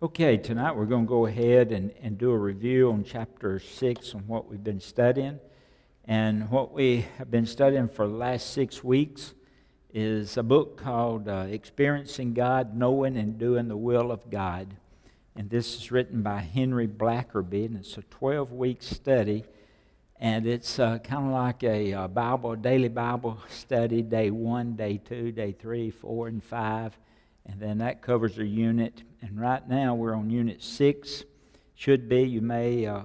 Okay, tonight we're going to go ahead and, and do a review on chapter 6 on what we've been studying. And what we have been studying for the last six weeks is a book called uh, Experiencing God, Knowing and Doing the Will of God. And this is written by Henry Blackaby, and it's a 12 week study. And it's uh, kind of like a, a Bible, a daily Bible study, day one, day two, day three, four, and five and then that covers a unit. And right now we're on unit six. Should be, you may, uh,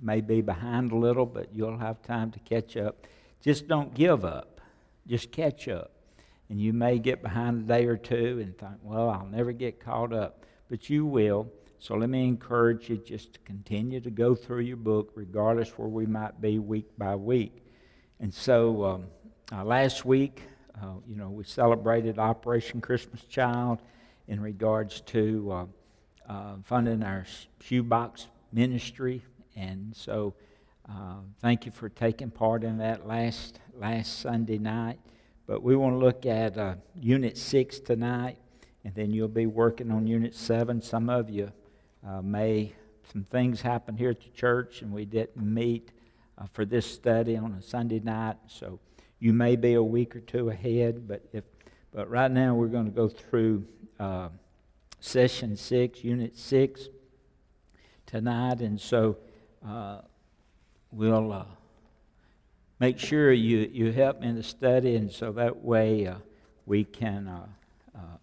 may be behind a little, but you'll have time to catch up. Just don't give up, just catch up. And you may get behind a day or two and think, well, I'll never get caught up, but you will. So let me encourage you just to continue to go through your book, regardless where we might be week by week. And so um, uh, last week, uh, you know, we celebrated Operation Christmas Child in regards to uh, uh, funding our shoebox ministry, and so uh, thank you for taking part in that last last Sunday night. But we want to look at uh, Unit Six tonight, and then you'll be working on Unit Seven. Some of you uh, may some things happen here at the church, and we didn't meet for this study on a Sunday night, so. You may be a week or two ahead, but if but right now we're going to go through uh, session six, unit six tonight, and so uh, we'll uh, make sure you you help me in the study, and so that way uh, we can uh, uh,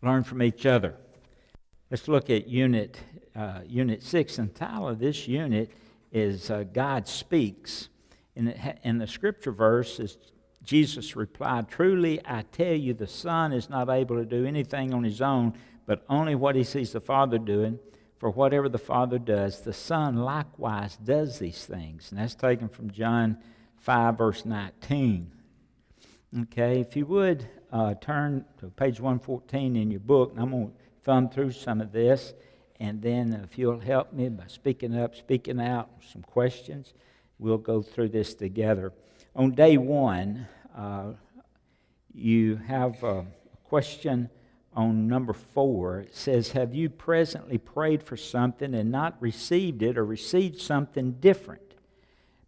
learn from each other. Let's look at unit unit six, and title of this unit is God Speaks. In the scripture verse is Jesus replied, Truly I tell you, the Son is not able to do anything on his own, but only what he sees the Father doing. For whatever the Father does, the Son likewise does these things. And that's taken from John 5, verse 19. Okay, if you would uh, turn to page 114 in your book, and I'm going to thumb through some of this, and then if you'll help me by speaking up, speaking out, some questions we'll go through this together. On day one, uh, you have a question on number four. It says, Have you presently prayed for something and not received it or received something different?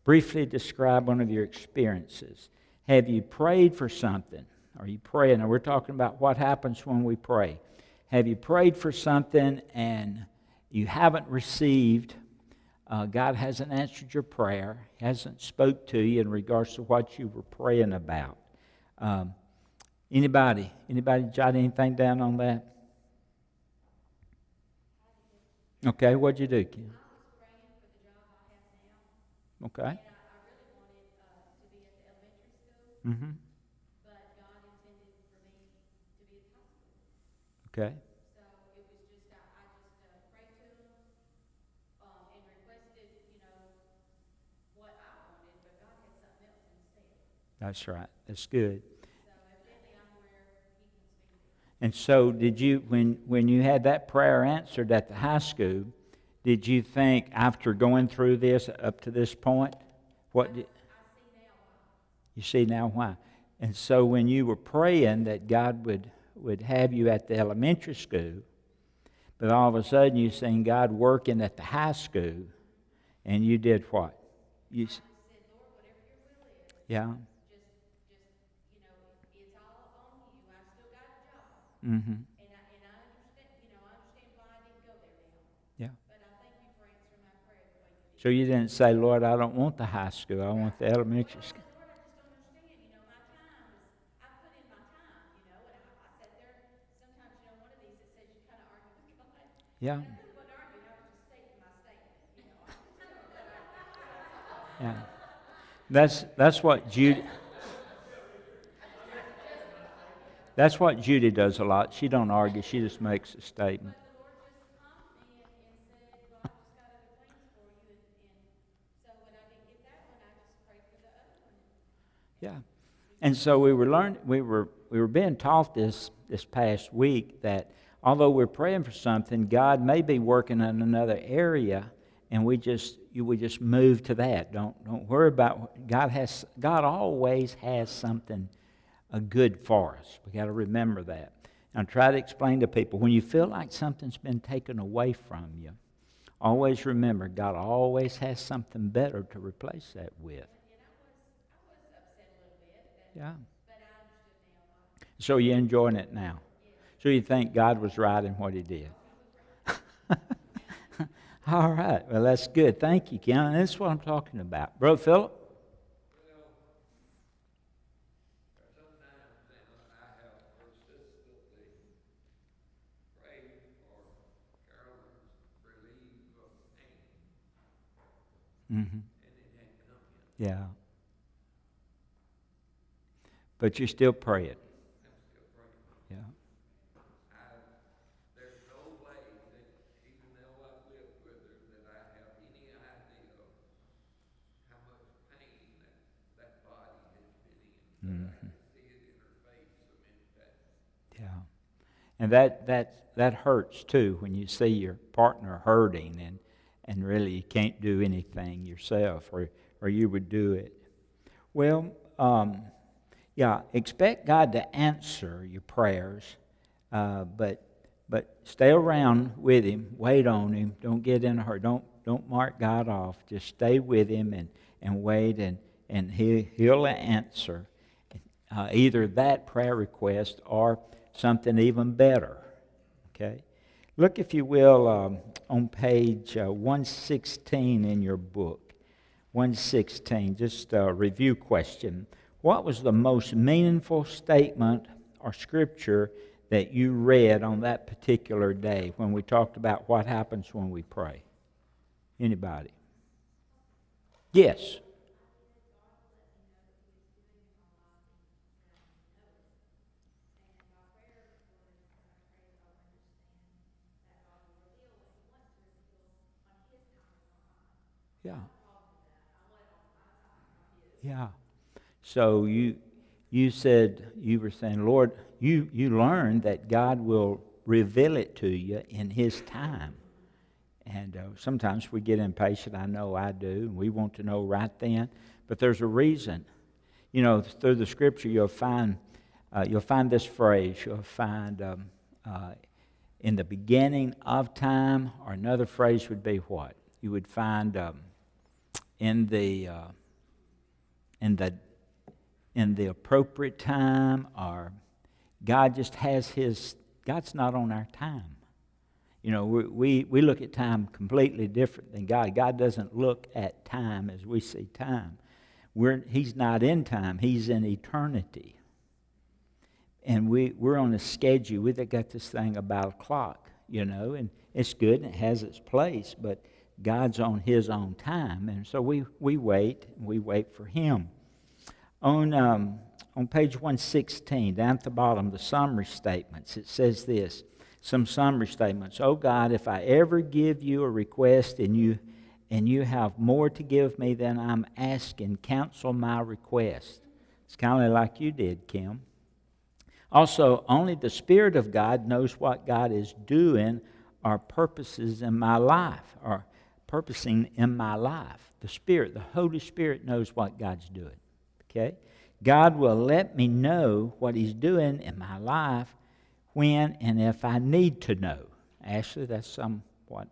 Briefly describe one of your experiences. Have you prayed for something? Are you praying? Now, we're talking about what happens when we pray. Have you prayed for something and you haven't received uh, God hasn't answered your prayer, hasn't spoke to you in regards to what you were praying about. Um, anybody? Anybody jot anything down on that? Okay, what'd you do, Kim? Okay. Mm-hmm. Okay. That's right. That's good. And so, did you, when, when you had that prayer answered at the high school, did you think after going through this up to this point, what did, I see now you see now why? And so, when you were praying that God would, would have you at the elementary school, but all of a sudden you seen God working at the high school, and you did what? You, yeah. Mm-hmm. And I, and I understand, you know, I understand why I didn't go there now. Yeah. But I thank you for answering my prayer the way you did. So you didn't say, Lord, I don't want the high school. I want the elementary school. Lord, I just don't understand. You know, my time I put in my time, you know, and I, I sat there. Sometimes, you know, one of these that says you kind of argue with God. Yeah. Yeah. That's, that's what Jude. That's what Judy does a lot. She don't argue. She just makes a statement. Yeah. And so we were learning we were we were being taught this this past week that although we're praying for something, God may be working in another area and we just you we just move to that. Don't don't worry about God has God always has something a good for us. We got to remember that. And try to explain to people when you feel like something's been taken away from you, always remember God always has something better to replace that with. Yeah. So you're enjoying it now. So you think God was right in what he did. All right. Well, that's good. Thank you, Ken. That's what I'm talking about. Bro Philip? Mm-hmm. Yeah. But you're still praying. Yeah. There's no way that even though I live with her, that I have any idea of how much pain that, that body has Mm-hmm. been in. But I can see it many times. Yeah. And that, that, that hurts too when you see your partner hurting and, and really you can't do anything yourself or, or you would do it. Well, um, yeah, expect God to answer your prayers, uh, but, but stay around with Him, wait on Him, don't get in a hurry, don't, don't mark God off. Just stay with Him and, and wait, and, and he, He'll answer uh, either that prayer request or something even better. Okay? Look, if you will, um, on page uh, 116 in your book. 116, just a review question. What was the most meaningful statement or scripture that you read on that particular day when we talked about what happens when we pray? Anybody? Yes. Yeah. Yeah. So you you said you were saying, Lord, you you learned that God will reveal it to you in His time. And uh, sometimes we get impatient. I know I do. And we want to know right then. But there's a reason. You know, through the Scripture, you'll find uh, you'll find this phrase. You'll find um, uh, in the beginning of time, or another phrase would be what you would find um, in the uh, in the in the appropriate time, or God just has His. God's not on our time. You know, we, we, we look at time completely different than God. God doesn't look at time as we see time. We're, he's not in time, He's in eternity. And we, we're on a schedule. We've got this thing about a clock, you know, and it's good and it has its place, but God's on His own time. And so we, we wait, we wait for Him. On, um, on page 116, down at the bottom, the summary statements, it says this some summary statements. Oh God, if I ever give you a request and you and you have more to give me than I'm asking, cancel my request. It's kind of like you did, Kim. Also, only the Spirit of God knows what God is doing or purposes in my life, or purposing in my life. The Spirit, the Holy Spirit knows what God's doing. Okay? God will let me know what He's doing in my life when and if I need to know. Ashley, that's somewhat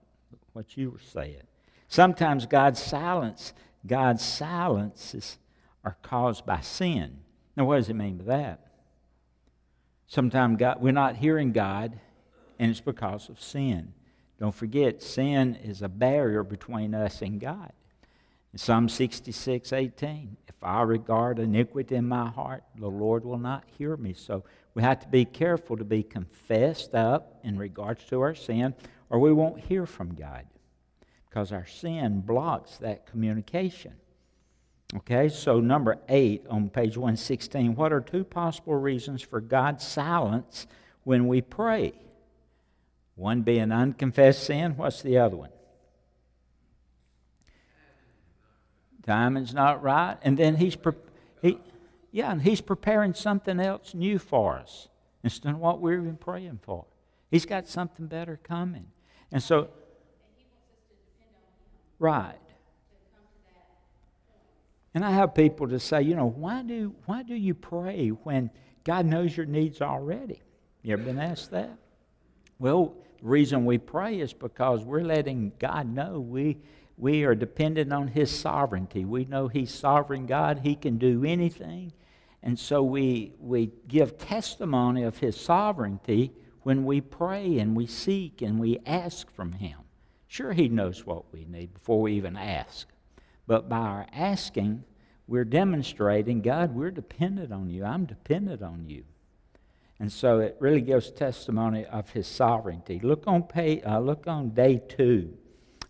what you were saying. Sometimes God's silence, God's silences are caused by sin. Now, what does it mean by that? Sometimes God, we're not hearing God, and it's because of sin. Don't forget, sin is a barrier between us and God. In Psalm 66, 18, if I regard iniquity in my heart, the Lord will not hear me. So we have to be careful to be confessed up in regards to our sin, or we won't hear from God because our sin blocks that communication. Okay, so number eight on page 116 what are two possible reasons for God's silence when we pray? One being unconfessed sin, what's the other one? Timing's not right. And then he's, pre- he, yeah, and he's preparing something else new for us instead of what we've been praying for. He's got something better coming. And so, right. And I have people to say, you know, why do, why do you pray when God knows your needs already? You ever been asked that? Well, reason we pray is because we're letting God know we, we are dependent on His sovereignty. We know He's sovereign God, He can do anything. And so we, we give testimony of His sovereignty when we pray and we seek and we ask from Him. Sure, He knows what we need before we even ask. But by our asking, we're demonstrating, God, we're dependent on you. I'm dependent on you. And so it really gives testimony of his sovereignty. Look on, pay, uh, look on day two.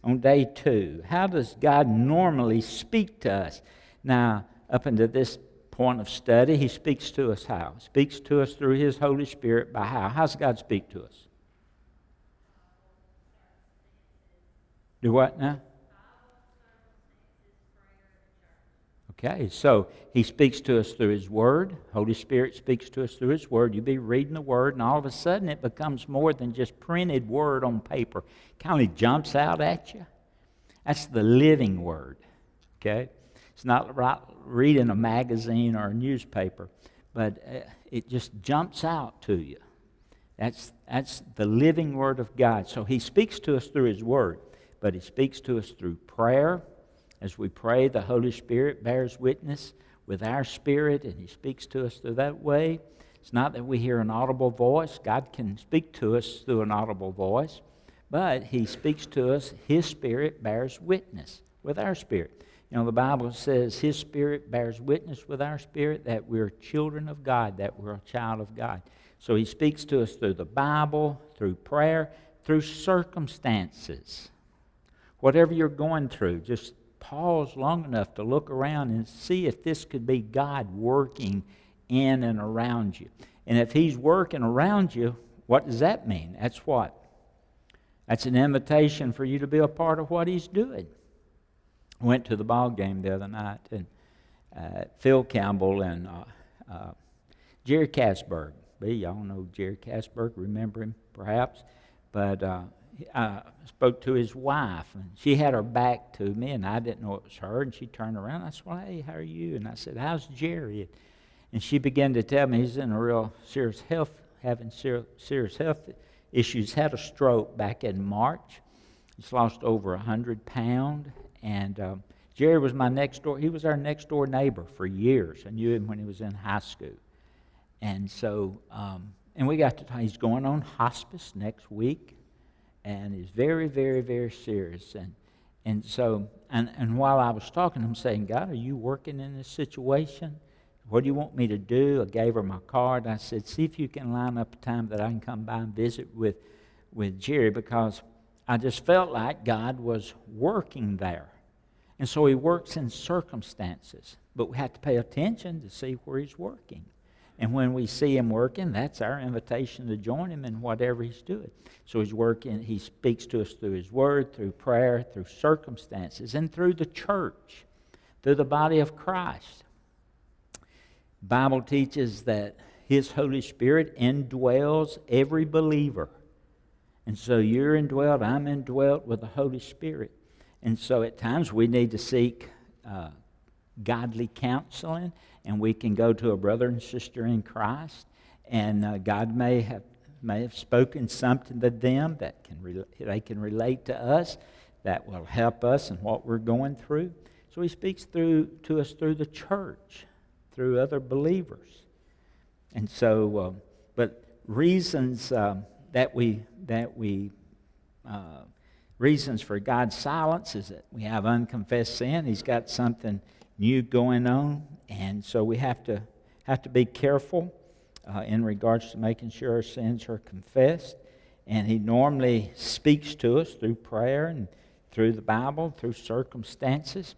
On day two, how does God normally speak to us? Now, up until this point of study, he speaks to us how? He speaks to us through his Holy Spirit by how? How does God speak to us? Do what now? Okay, so he speaks to us through his word. Holy Spirit speaks to us through his word. You be reading the word, and all of a sudden it becomes more than just printed word on paper. Kind of jumps out at you. That's the living word. Okay? It's not right reading a magazine or a newspaper, but uh, it just jumps out to you. That's, that's the living word of God. So he speaks to us through his word, but he speaks to us through prayer as we pray, the Holy Spirit bears witness with our spirit, and He speaks to us through that way. It's not that we hear an audible voice. God can speak to us through an audible voice, but He speaks to us. His Spirit bears witness with our spirit. You know, the Bible says His Spirit bears witness with our spirit that we're children of God, that we're a child of God. So He speaks to us through the Bible, through prayer, through circumstances. Whatever you're going through, just pause long enough to look around and see if this could be God working in and around you. And if He's working around you, what does that mean? That's what? That's an invitation for you to be a part of what He's doing. I went to the ball game the other night, and uh, Phil Campbell and uh, uh, Jerry Casberg. B, y'all know Jerry Casberg, remember him perhaps? But uh, spoke to his wife, and she had her back to me, and I didn't know it was her. And she turned around. I said, well, "Hey, how are you?" And I said, "How's Jerry?" And she began to tell me he's in a real serious health, having serious health issues. Had a stroke back in March. He's lost over a hundred pound, and um, Jerry was my next door. He was our next door neighbor for years. I knew him when he was in high school, and so um, and we got to. He's going on hospice next week and is very, very, very serious. And, and so, and, and while I was talking, I'm saying, God, are you working in this situation? What do you want me to do? I gave her my card. I said, see if you can line up a time that I can come by and visit with, with Jerry because I just felt like God was working there. And so he works in circumstances, but we have to pay attention to see where he's working. And when we see him working, that's our invitation to join him in whatever he's doing. So he's working, he speaks to us through his word, through prayer, through circumstances, and through the church, through the body of Christ. Bible teaches that his Holy Spirit indwells every believer. And so you're indwelled, I'm indwelt with the Holy Spirit. And so at times we need to seek uh, godly counseling, and we can go to a brother and sister in Christ, and uh, God may have may have spoken something to them that can re- they can relate to us, that will help us in what we're going through. So He speaks through to us through the church, through other believers, and so. Uh, but reasons um, that we that we uh, reasons for God's silence is that we have unconfessed sin. He's got something new going on, and so we have to have to be careful uh, in regards to making sure our sins are confessed. And He normally speaks to us through prayer and through the Bible, through circumstances.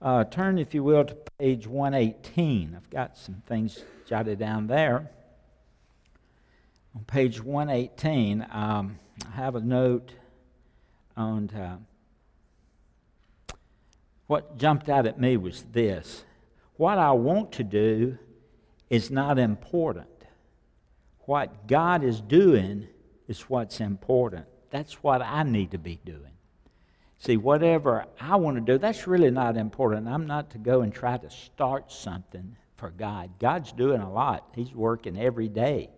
Uh, turn, if you will, to page 118. I've got some things jotted down there. On page 118, um, I have a note on. Uh, what jumped out at me was this what I want to do is not important. What God is doing is what's important. That's what I need to be doing. See, whatever I want to do, that's really not important. I'm not to go and try to start something for God. God's doing a lot, He's working every day.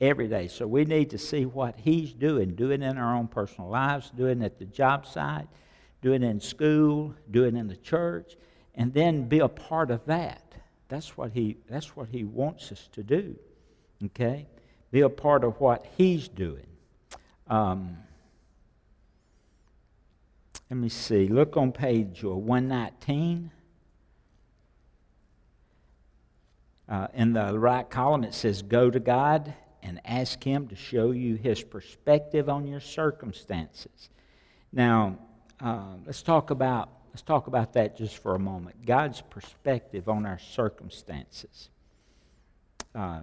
every day. So we need to see what He's doing, doing in our own personal lives, doing at the job site, doing in school, do it in the church, and then be a part of that. That's what He, that's what he wants us to do. Okay? Be a part of what He's doing. Um, let me see. Look on page 119. Uh, in the right column, it says, Go to God and ask Him to show you His perspective on your circumstances. Now, uh, let's talk about let's talk about that just for a moment. God's perspective on our circumstances. Uh,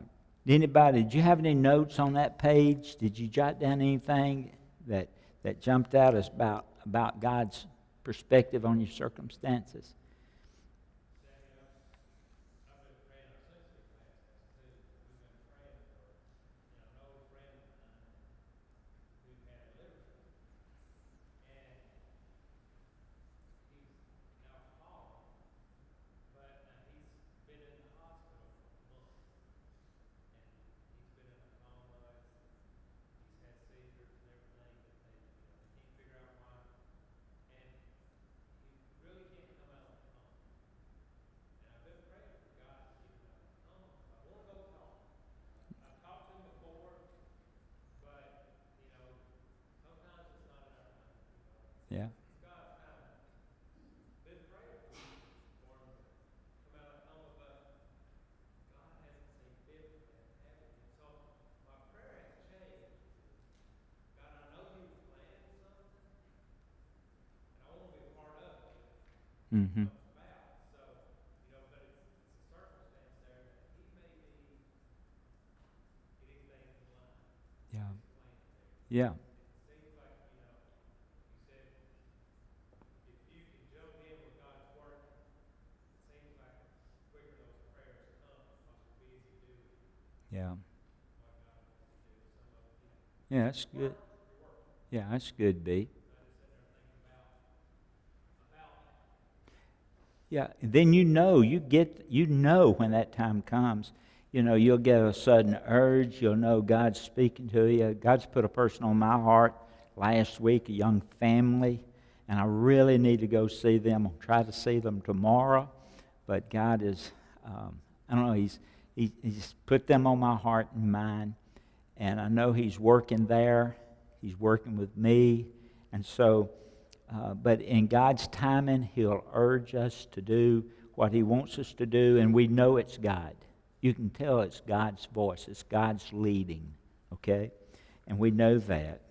anybody, did you have any notes on that page? Did you jot down anything that that jumped out as about about God's perspective on your circumstances? Yeah. Mm-hmm. Yeah. Yeah. Yeah. Yeah, that's good. Yeah, that's good, B. Yeah, then you know, you get, you know when that time comes. You know, you'll get a sudden urge. You'll know God's speaking to you. God's put a person on my heart last week, a young family, and I really need to go see them. I'll try to see them tomorrow, but God is, um, I don't know, He's he, he's put them on my heart and mind. And I know He's working there. He's working with me. And so, uh, but in God's timing, He'll urge us to do what He wants us to do, and we know it's God. You can tell it's God's voice, it's God's leading, okay? And we know that.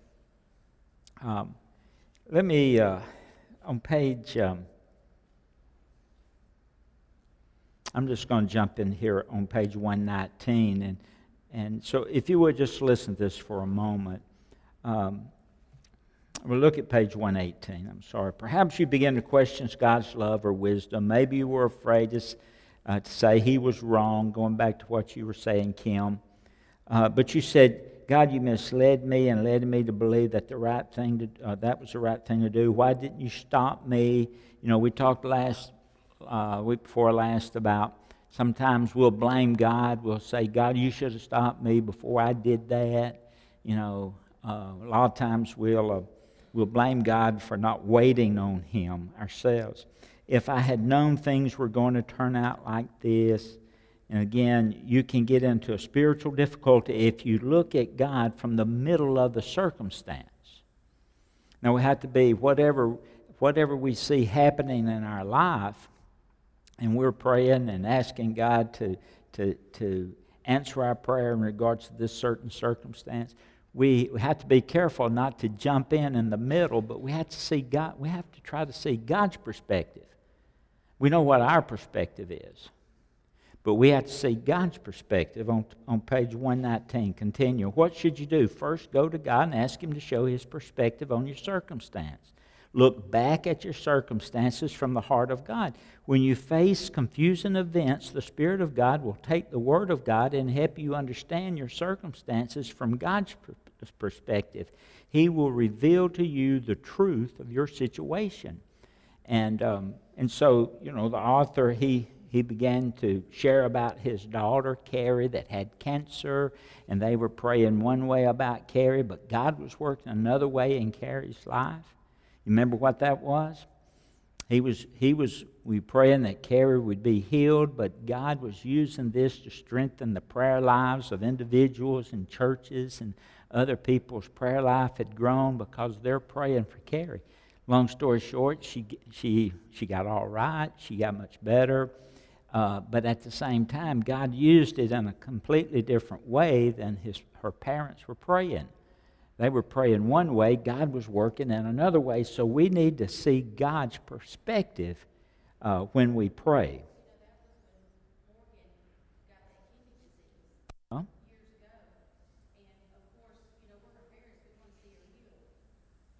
Um, let me, uh, on page um, I'm just going to jump in here on page 119. And, and so, if you would just listen to this for a moment. Um, we'll look at page 118. I'm sorry. Perhaps you begin to question God's love or wisdom. Maybe you were afraid to, uh, to say he was wrong, going back to what you were saying, Kim. Uh, but you said, God, you misled me and led me to believe that the right thing to, uh, that was the right thing to do. Why didn't you stop me? You know, we talked last uh, week before last about sometimes we'll blame God. We'll say, God, you should have stopped me before I did that. You know, uh, a lot of times we'll, uh, we'll blame God for not waiting on Him ourselves. If I had known things were going to turn out like this, and again, you can get into a spiritual difficulty if you look at God from the middle of the circumstance. Now, we have to be whatever, whatever we see happening in our life, and we're praying and asking God to, to, to answer our prayer in regards to this certain circumstance, we, have to be careful not to jump in in the middle, but we have to see God, we have to try to see God's perspective. We know what our perspective is, but we have to see God's perspective on, on page 119. Continue. What should you do? First, go to God and ask Him to show His perspective on your circumstance. Look back at your circumstances from the heart of God. When you face confusing events, the Spirit of God will take the Word of God and help you understand your circumstances from God's perspective. He will reveal to you the truth of your situation. And, um, and so, you know, the author, he, he began to share about his daughter, Carrie, that had cancer, and they were praying one way about Carrie, but God was working another way in Carrie's life. You remember what that was? He was, he was we praying that Carrie would be healed, but God was using this to strengthen the prayer lives of individuals and churches, and other people's prayer life had grown because they're praying for Carrie. Long story short, she, she, she got all right, she got much better, uh, but at the same time, God used it in a completely different way than his, her parents were praying. They were praying one way, God was working in another way. So we need to see God's perspective uh, when we pray.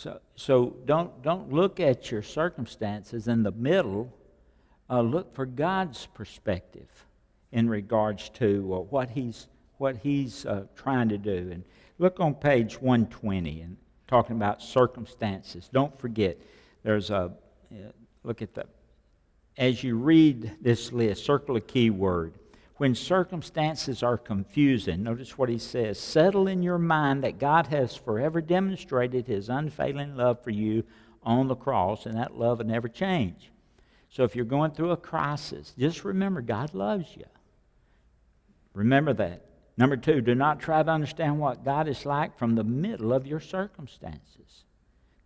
So, so don't, don't look at your circumstances in the middle. Uh, look for God's perspective in regards to uh, what He's, what he's uh, trying to do. And look on page 120 and talking about circumstances. Don't forget, there's a, uh, look at the, as you read this list, circle a key word when circumstances are confusing, notice what he says settle in your mind that God has forever demonstrated his unfailing love for you on the cross, and that love will never change. So if you're going through a crisis, just remember God loves you. Remember that. Number two, do not try to understand what God is like from the middle of your circumstances.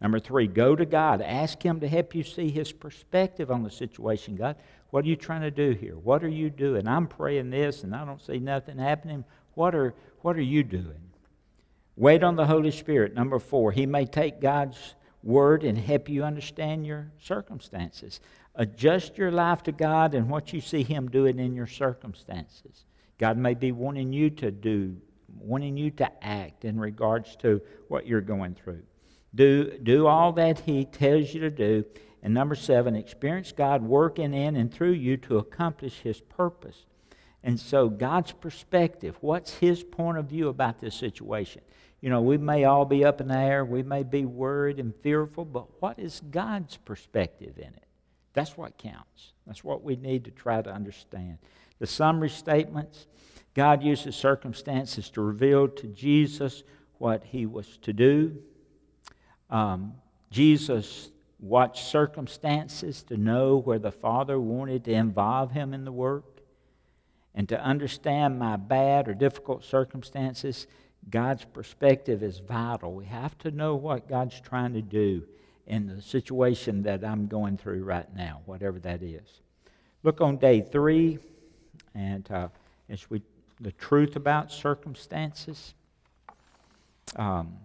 Number three, go to God. Ask Him to help you see His perspective on the situation. God, what are you trying to do here? What are you doing? I'm praying this and I don't see nothing happening. What are, what are you doing? Wait on the Holy Spirit. Number four, He may take God's word and help you understand your circumstances. Adjust your life to God and what you see Him doing in your circumstances. God may be wanting you to do, wanting you to act in regards to what you're going through. Do, do all that He tells you to do and number seven, experience God working in and through you to accomplish His purpose. And so, God's perspective, what's His point of view about this situation? You know, we may all be up in the air, we may be worried and fearful, but what is God's perspective in it? That's what counts. That's what we need to try to understand. The summary statements God uses circumstances to reveal to Jesus what he was to do. Um, Jesus watch circumstances to know where the Father wanted to involve him in the work. And to understand my bad or difficult circumstances, God's perspective is vital. We have to know what God's trying to do in the situation that I'm going through right now, whatever that is. Look on day three, and uh, as we the truth about circumstances. Um,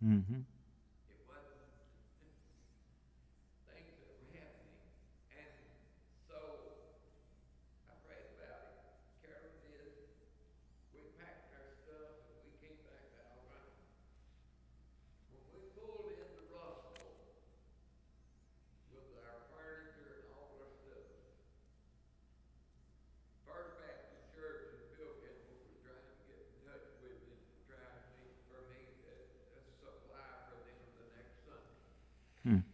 Mm-hmm. It wasn't things that were happening. And so I prayed about it. Carol did. We packed our stuff and we came back to Alabama. When we pulled into Russell with our furniture and all our stuff, First Baptist Church in Philkins was trying to get in touch with me, trying to meet for me a, a supply for them the next Sunday. Hmm.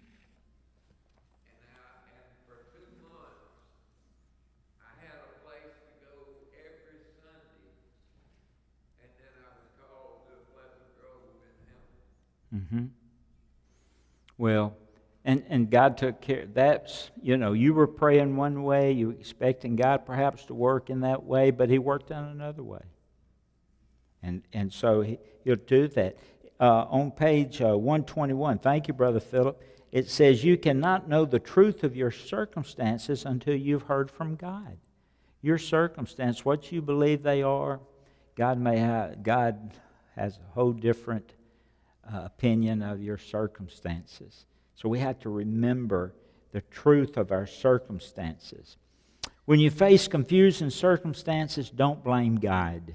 And I, and for two months, I had a place to go every Sunday, and then I was called to Pleasant Grove in Hamilton. Mm-hmm. Well, and, and God took care. That's, you know, you were praying one way, you were expecting God perhaps to work in that way, but He worked in another way. And, and so he, He'll do that. uh, on page uh, 121. Thank you, Brother Philip. It says, You cannot know the truth of your circumstances until you've heard from God. Your circumstance, what you believe they are, God may have, God has a whole different uh, opinion of your circumstances. So we have to remember the truth of our circumstances. When you face confusing circumstances, don't blame God.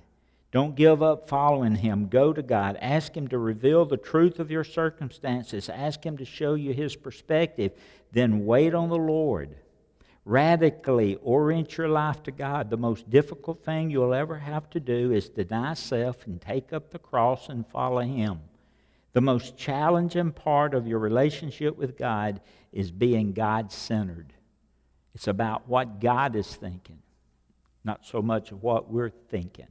Don't give up following Him. Go to God. Ask Him to reveal the truth of your circumstances. Ask Him to show you His perspective. Then wait on the Lord. Radically orient your life to God. The most difficult thing you'll ever have to do is deny self and take up the cross and follow Him. The most challenging part of your relationship with God is being God centered. It's about what God is thinking, not so much of what we're thinking.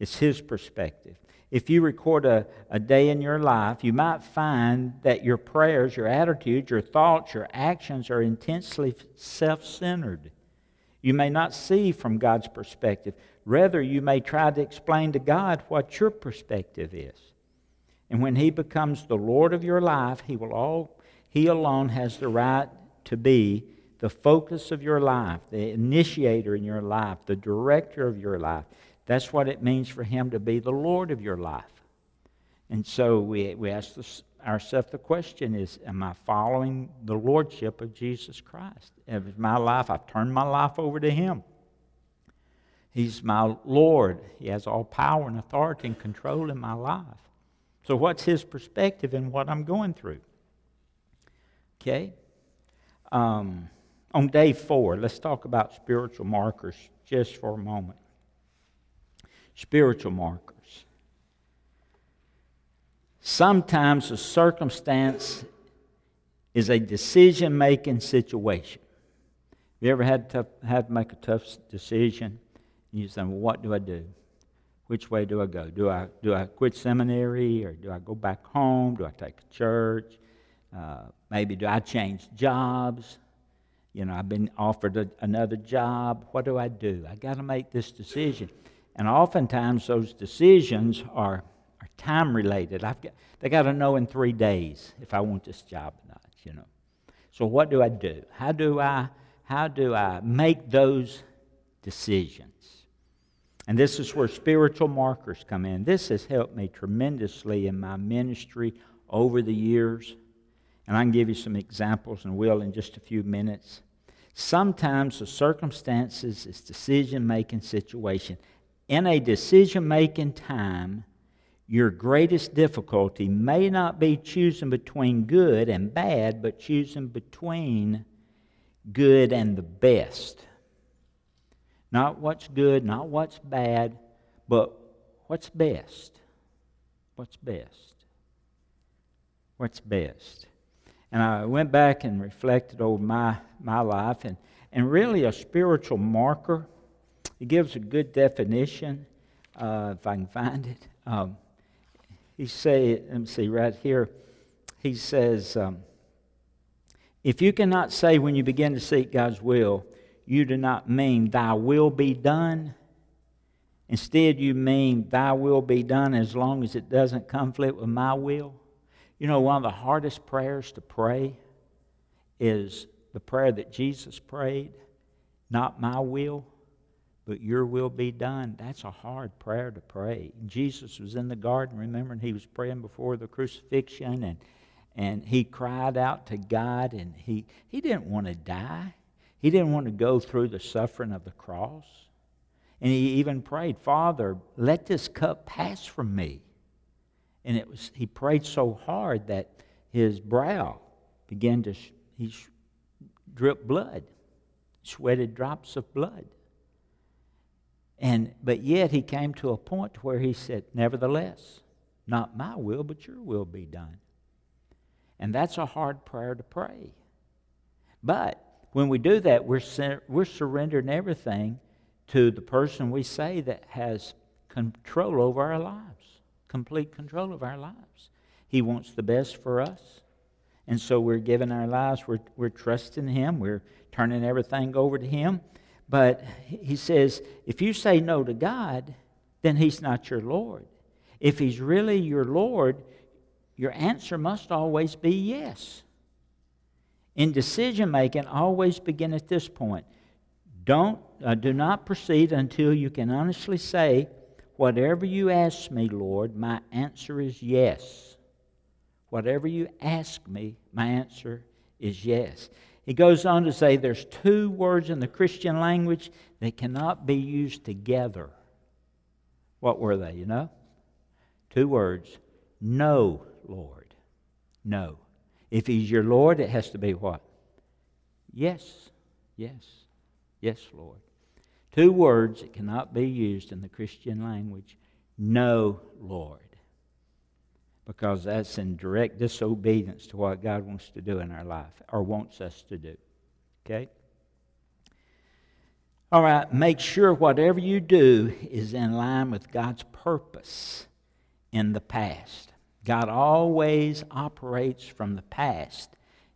It's His perspective. If you record a, a day in your life, you might find that your prayers, your attitudes, your thoughts, your actions are intensely self centered. You may not see from God's perspective. Rather, you may try to explain to God what your perspective is. And when He becomes the Lord of your life, He will all He alone has the right to be the focus of your life, the initiator in your life, the director of your life. That's what it means for Him to be the Lord of your life. And so we, we ask this, ourselves the question is, am I following the Lordship of Jesus Christ? Is my life, I've turned my life over to Him. He's my Lord. He has all power and authority and control in my life. So, what's His perspective in what I'm going through? Okay? Um, on day four, let's talk about spiritual markers just for a moment spiritual markers. Sometimes a circumstance is a decision making situation. Have you ever had to have to make a tough decision? And you say, well, what do I do? Which way do I go? Do I, do I quit seminary or do I go back home? Do I take a church? Uh, maybe do I change jobs? You know, I've been offered a, another job. What do I do? I got to make this decision. And oftentimes those decisions are, are time related. I've got, they got to know in three days if I want this job or not, you know. So what do I do? How do I, how do I make those decisions? And this is where spiritual markers come in. This has helped me tremendously in my ministry over the years. And I can give you some examples and will in just a few minutes. Sometimes the circumstances is decision making situation in a decision making time, your greatest difficulty may not be choosing between good and bad, but choosing between good and the best. Not what's good, not what's bad, but what's best. What's best? What's best? And I went back and reflected over my, my life, and, and really a spiritual marker he gives a good definition, uh, if I can find it. Um, he say, let me see right here. He says, um, if you cannot say when you begin to seek God's will, you do not mean thy will be done. Instead, you mean thy will be done as long as it doesn't conflict with my will. You know, one of the hardest prayers to pray is the prayer that Jesus prayed, not my will, but your will be done. That's a hard prayer to pray. Jesus was in the garden, remember, and he was praying before the crucifixion, and, and he cried out to God, and he, he didn't want to die. He didn't want to go through the suffering of the cross. And he even prayed, Father, let this cup pass from me. And it was, he prayed so hard that his brow began to, he drip blood, sweated drops of blood. And, but yet he came to a point where he said, Nevertheless, not my will, but your will be done. And that's a hard prayer to pray. But when we do that, we're, we're surrendering everything to the person we say that has control over our lives, complete control of our lives. He wants the best for us. And so we're giving our lives, we're, we're trusting Him, we're turning everything over to Him. But he says, if you say no to God, then he's not your Lord. If he's really your Lord, your answer must always be yes. In decision making, always begin at this point. Don't, uh, do not proceed until you can honestly say, Whatever you ask me, Lord, my answer is yes. Whatever you ask me, my answer is yes. He goes on to say there's two words in the Christian language that cannot be used together. What were they, you know? Two words. No, Lord. No. If He's your Lord, it has to be what? Yes. Yes. Yes, Lord. Two words that cannot be used in the Christian language. No, Lord. Because that's in direct disobedience to what God wants to do in our life or wants us to do. Okay? All right, make sure whatever you do is in line with God's purpose in the past. God always operates from the past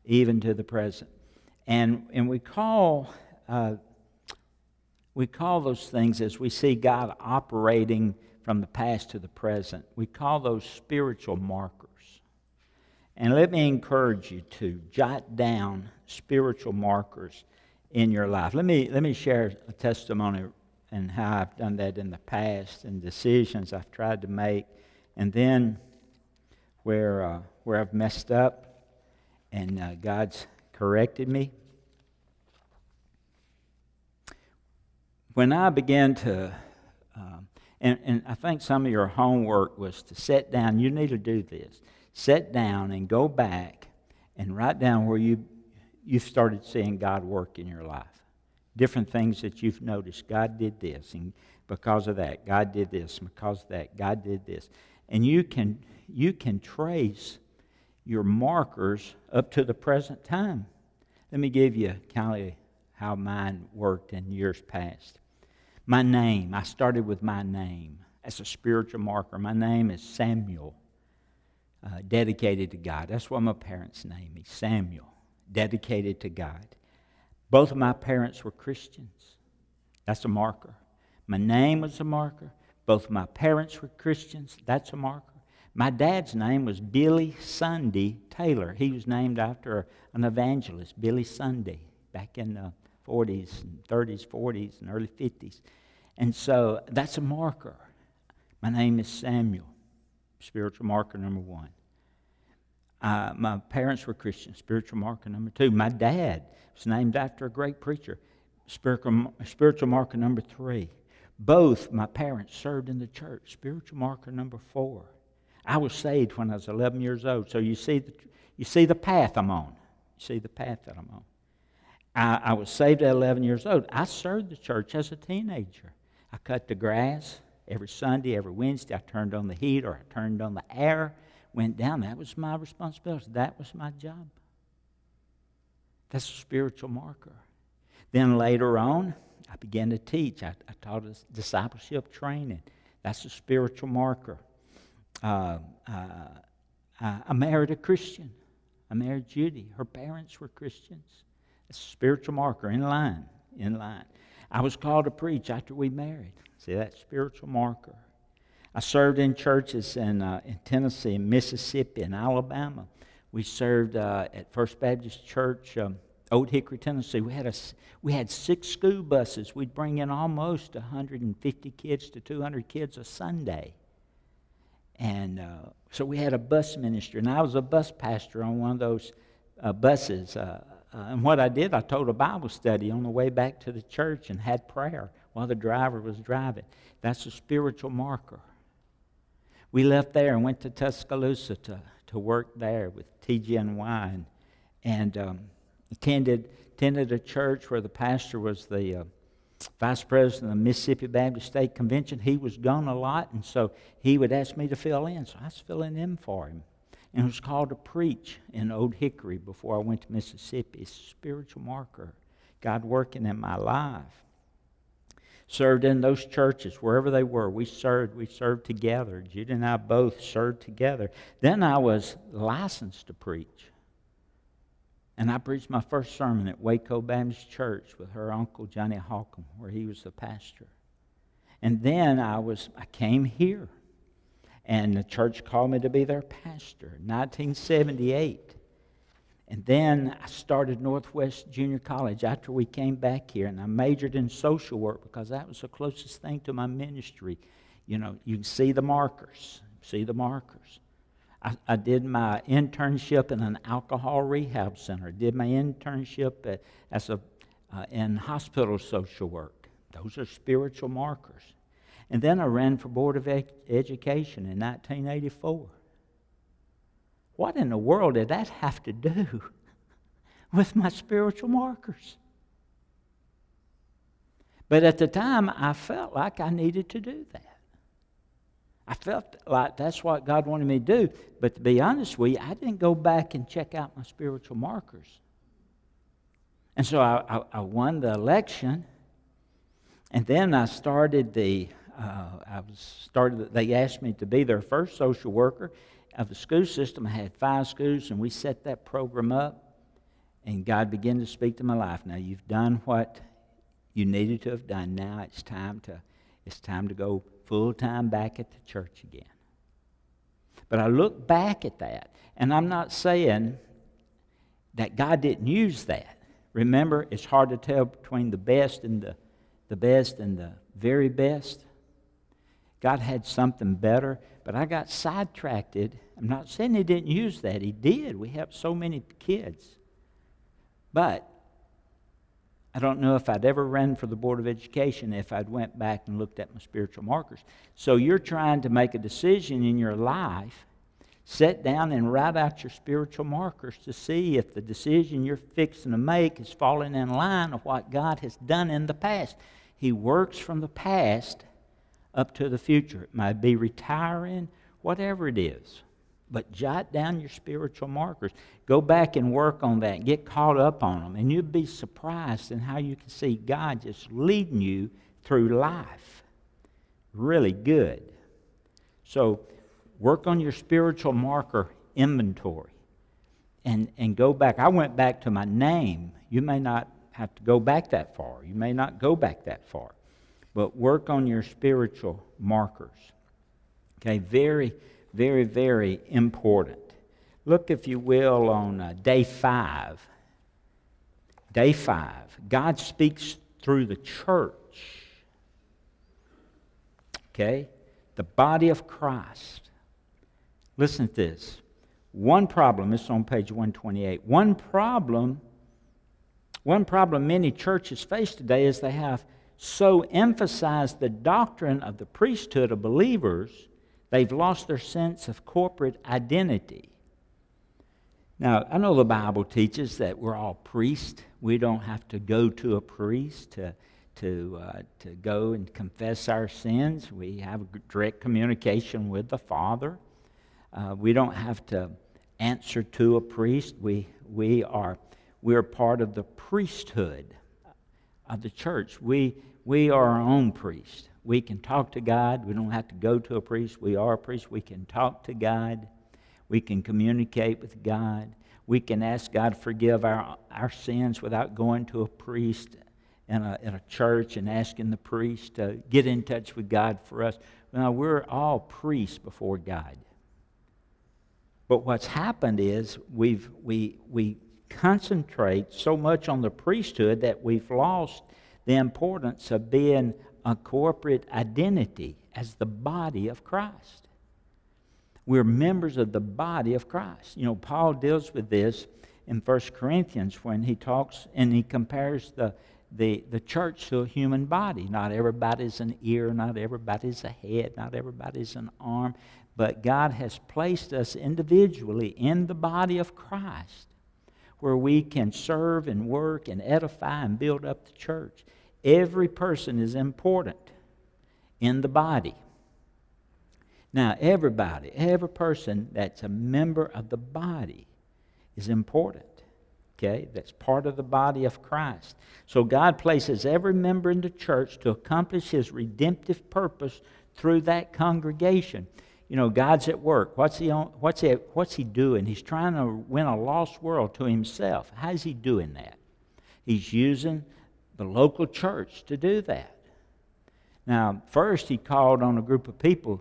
even to the present. And, and we, call, uh, we call those things as we see God operating from the past to the present, we call those spiritual markers. And let me encourage you to jot down spiritual markers in your life. Let me, let me share a testimony and how I've done that in the past and decisions I've tried to make, and then where, uh, where I've messed up and uh, God's corrected me. When I began to, um, and, and I think some of your homework was to sit down, you need to do this. Sit down and go back and write down where you you've started seeing God work in your life. Different things that you've noticed. God did this, and because of that, God did this, because of that, God did this. And you can, you can trace your markers up to the present time. Let me give you kind of how mine worked in years past. My name, I started with my name. That's a spiritual marker. My name is Samuel, uh, dedicated to God. That's what my parents named me, Samuel dedicated to God. Both of my parents were Christians. That's a marker. My name was a marker. Both my parents were Christians. That's a marker. My dad's name was Billy Sunday Taylor. He was named after an evangelist, Billy Sunday, back in the 40s and 30s, 40s, and early 50s. And so that's a marker. My name is Samuel, spiritual marker number one. Uh, my parents were Christians, spiritual marker number two. My dad was named after a great preacher, spiritual, spiritual marker number three. Both my parents served in the church, spiritual marker number four. I was saved when I was 11 years old. So you see the, you see the path I'm on. You see the path that I'm on. I, I was saved at 11 years old. I served the church as a teenager. I cut the grass every Sunday, every Wednesday. I turned on the heat or I turned on the air went down. That was my responsibility. That was my job. That's a spiritual marker. Then later on, I began to teach. I, I taught discipleship training. That's a spiritual marker. Uh, uh, I married a Christian. I married Judy. Her parents were Christians. It's a spiritual marker in line, in line. I was called to preach after we married. See, that spiritual marker. I served in churches in, uh, in Tennessee, Mississippi, and Alabama. We served uh, at First Baptist Church, um, Old Hickory, Tennessee. We had, a, we had six school buses. We'd bring in almost 150 kids to 200 kids a Sunday. And uh, so we had a bus ministry, and I was a bus pastor on one of those uh, buses. Uh, uh, and what I did, I told a Bible study on the way back to the church and had prayer while the driver was driving. That's a spiritual marker we left there and went to Tuscaloosa to, to work there with TGNY and, Wine and um, attended, attended a church where the pastor was the uh, vice president of the Mississippi Baptist State Convention. He was gone a lot, and so he would ask me to fill in. So I was filling in for him. And was called to preach in Old Hickory before I went to Mississippi. It's a spiritual marker. God working in my life served in those churches, wherever they were. We served, we served together. Judy and I both served together. Then I was licensed to preach. And I preached my first sermon at Waco Baptist Church with her uncle Johnny Holcomb, where he was the pastor. And then I was I came here. And the church called me to be their pastor, 1978. And then I started Northwest Junior College after we came back here, and I majored in social work because that was the closest thing to my ministry. You know, you can see the markers, see the markers. I, I did my internship in an alcohol rehab center. Did my internship at, as a uh, in hospital social work. Those are spiritual markers. And then I ran for Board of Ed- Education in 1984. What in the world did that have to do with my spiritual markers? But at the time, I felt like I needed to do that. I felt like that's what God wanted me to do. But to be honest with you, I didn't go back and check out my spiritual markers. And so I, I, I won the election, and then I started the. Uh, I was started. They asked me to be their first social worker, of the school system. I had five schools, and we set that program up, and God began to speak to my life. Now you've done what you needed to have done. Now it's time to it's time to go full time back at the church again. But I look back at that, and I'm not saying that God didn't use that. Remember, it's hard to tell between the best and the, the best and the very best. God had something better, but I got sidetracked. I'm not saying He didn't use that. He did. We have so many kids. But I don't know if I'd ever run for the Board of Education if I'd went back and looked at my spiritual markers. So you're trying to make a decision in your life. Sit down and write out your spiritual markers to see if the decision you're fixing to make is falling in line with what God has done in the past. He works from the past up to the future. It might be retiring, whatever it is. But jot down your spiritual markers. Go back and work on that. Get caught up on them. And you'll be surprised in how you can see God just leading you through life. Really good. So, work on your spiritual marker inventory and, and go back. I went back to my name. You may not have to go back that far. You may not go back that far but work on your spiritual markers. Okay, very, very, very important. Look, if you will, on uh, day five. Day five. God speaks through the church. Okay? The body of Christ. Listen to this. One problem, this is on page 128. One problem, one problem many churches face today is they have so emphasized the doctrine of the priesthood of believers, they've lost their sense of corporate identity. Now, I know the Bible teaches that we're all priests. We don't have to go to a priest to, to, uh, to go and confess our sins. We have direct communication with the Father. Uh, we don't have to answer to a priest. We, we are we're part of the priesthood of the church. We, we are our own priest. We can talk to God. We don't have to go to a priest. We are a priest. We can talk to God. We can communicate with God. We can ask God to forgive our, our sins without going to a priest in a, in a church and asking the priest to get in touch with God for us. Now, we're all priests before God. But what's happened is we've, we, we concentrate so much on the priesthood that we've lost the importance of being a corporate identity as the body of Christ. We're members of the body of Christ. You know, Paul deals with this in 1 Corinthians when he talks and he compares the, the, the church to a human body. Not everybody's an ear, not everybody's a head, not everybody's an arm, but God has placed us individually in the body of Christ where we can serve and work and edify and build up the church. Every person is important in the body. Now, everybody, every person that's a member of the body is important. Okay? That's part of the body of Christ. So God places every member in the church to accomplish his redemptive purpose through that congregation you know, God's at work. What's he, on, what's, he, what's he doing? He's trying to win a lost world to himself. How's he doing that? He's using the local church to do that. Now, first, he called on a group of people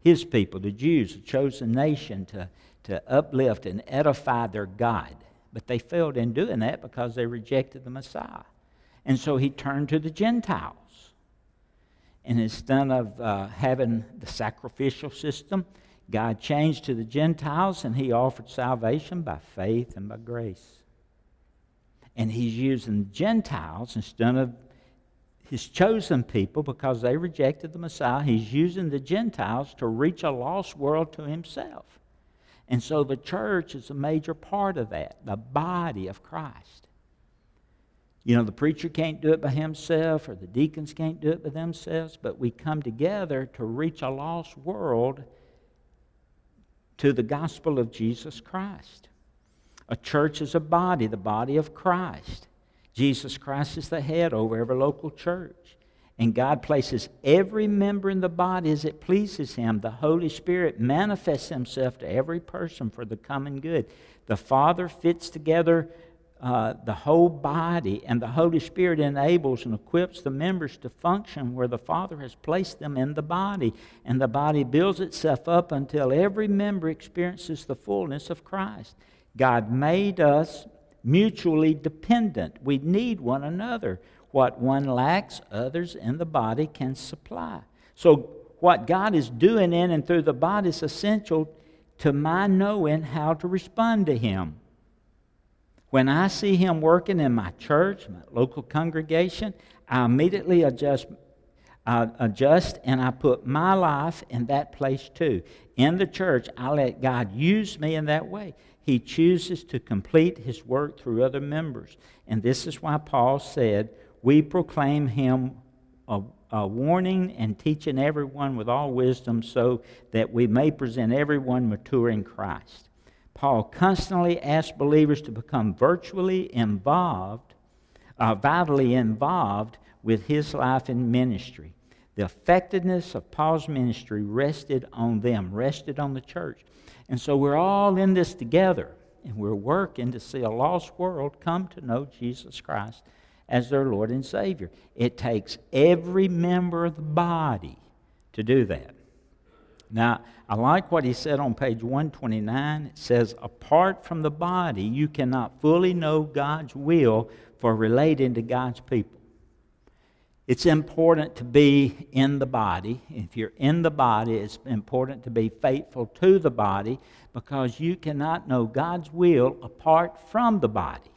his people, the Jews, a chosen nation, to, to uplift and edify their God. But they failed in doing that because they rejected the Messiah. And so he turned to the Gentiles. And instead of uh, having the sacrificial system, God changed to the Gentiles and he offered salvation by faith and by grace. And he's using Gentiles instead of his chosen people because they rejected the Messiah. He's using the Gentiles to reach a lost world to himself. And so the church is a major part of that, the body of Christ. You know, the preacher can't do it by himself, or the deacons can't do it by themselves, but we come together to reach a lost world to the gospel of Jesus Christ. A church is a body, the body of Christ. Jesus Christ is the head over every local church. And God places every member in the body as it pleases Him. The Holy Spirit manifests Himself to every person for the common good. The Father fits together uh, the whole body, and the Holy Spirit enables and equips the members to function where the Father has placed them in the body. And the body builds itself up until every member experiences the fullness of Christ. God made us mutually dependent. We need one another. What one lacks, others in the body can supply. So, what God is doing in and through the body is essential to my knowing how to respond to Him. When I see Him working in my church, my local congregation, I immediately adjust, uh, adjust and I put my life in that place too. In the church, I let God use me in that way. He chooses to complete his work through other members. And this is why Paul said, We proclaim him a, a, warning and teaching everyone with all wisdom so that we may present everyone mature in Christ. Paul constantly asks believers to become virtually involved, uh, vitally involved with his life and ministry. The effectiveness of Paul's ministry rested on them, rested on the church. And so we're all in this together, and we're working to see a lost world come to know Jesus Christ as their Lord and Savior. It takes every member of the body to do that. Now, I like what he said on page 129. It says, Apart from the body, you cannot fully know God's will for relating to God's people. It's important to be in the body. If you're in the body, it's important to be faithful to the body because you cannot know God's will apart from the body.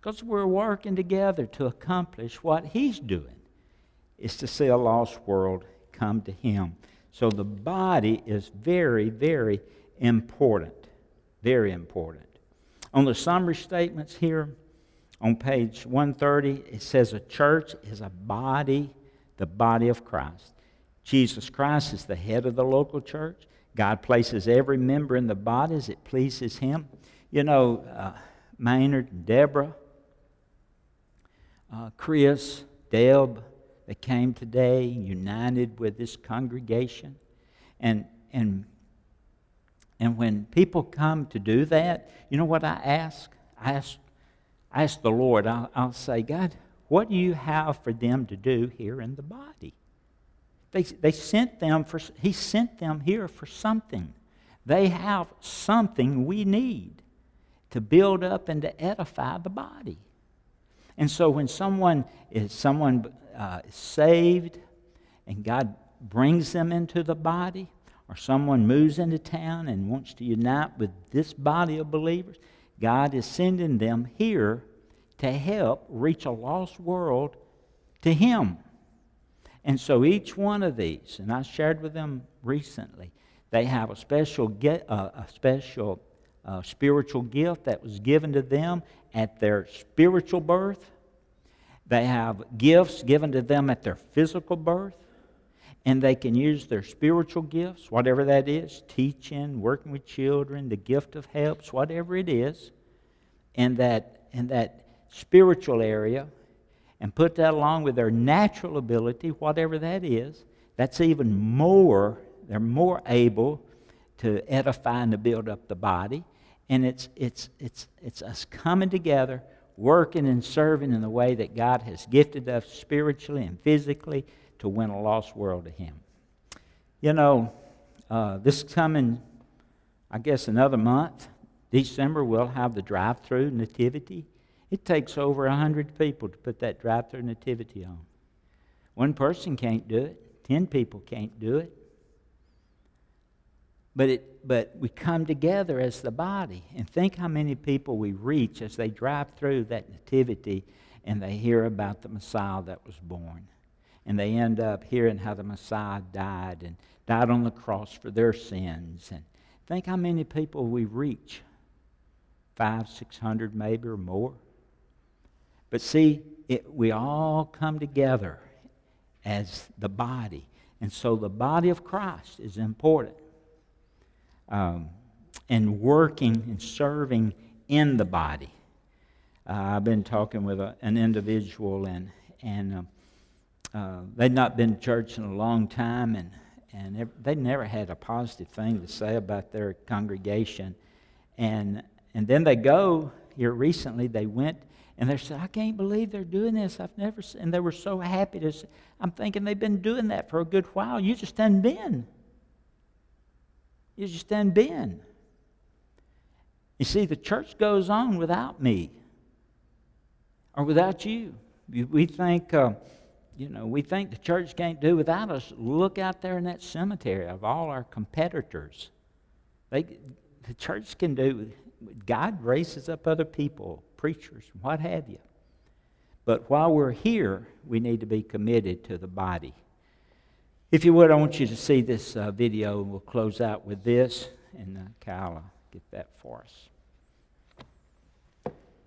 Because we're working together to accomplish what He's doing, is to see a lost world come to Him. So the body is very, very important. Very important. On the summary statements here, on page 130, it says a church is a body, the body of Christ. Jesus Christ is the head of the local church. God places every member in the body as it pleases Him. You know, uh, Maynard Deborah, uh, Chris, Deb, they came today united with this congregation. And, and, and when people come to do that, you know what I ask? I ask ask the Lord, I'll, I'll say, God, what do you have for them to do here in the body? They, they sent them for, he sent them here for something. They have something we need to build up and to edify the body. And so when someone is someone uh, saved and God brings them into the body, or someone moves into town and wants to unite with this body of believers, God is sending them here to help reach a lost world to Him. And so each one of these, and I shared with them recently, they have a special, get, uh, a special uh, spiritual gift that was given to them at their spiritual birth. They have gifts given to them at their physical birth. And they can use their spiritual gifts, whatever that is teaching, working with children, the gift of helps, whatever it is, in that, in that spiritual area and put that along with their natural ability, whatever that is, that's even more, they're more able to edify and to build up the body. And it's, it's, it's, it's us coming together, working and serving in the way that God has gifted us spiritually and physically to win a lost world to Him. You know, uh, this coming, I guess, another month, December, we'll have the drive through nativity. It takes over 100 people to put that drive through nativity on. One person can't do it, 10 people can't do it. But, it, but we come together as the body and think how many people we reach as they drive through that nativity and they hear about the Messiah that was born. And they end up hearing how the Messiah died and died on the cross for their sins. And think how many people we reach five, six hundred maybe or more. But see, it, we all come together as the body. And so the body of Christ is important. Um, and working and serving in the body. Uh, I've been talking with a, an individual, and, and uh, uh, they'd not been to church in a long time, and, and they never had a positive thing to say about their congregation. And, and then they go here recently, they went and they said, I can't believe they're doing this. I've never seen, and they were so happy to say, I'm thinking they've been doing that for a good while. You just hadn't been. You just hadn't been. You see, the church goes on without me or without you. We think, uh, you know, we think the church can't do without us. Look out there in that cemetery of all our competitors. They, the church can do. God raises up other people, preachers, what have you. But while we're here, we need to be committed to the body. If you would, I want you to see this uh, video, and we'll close out with this. And uh, Kyle, will get that for us.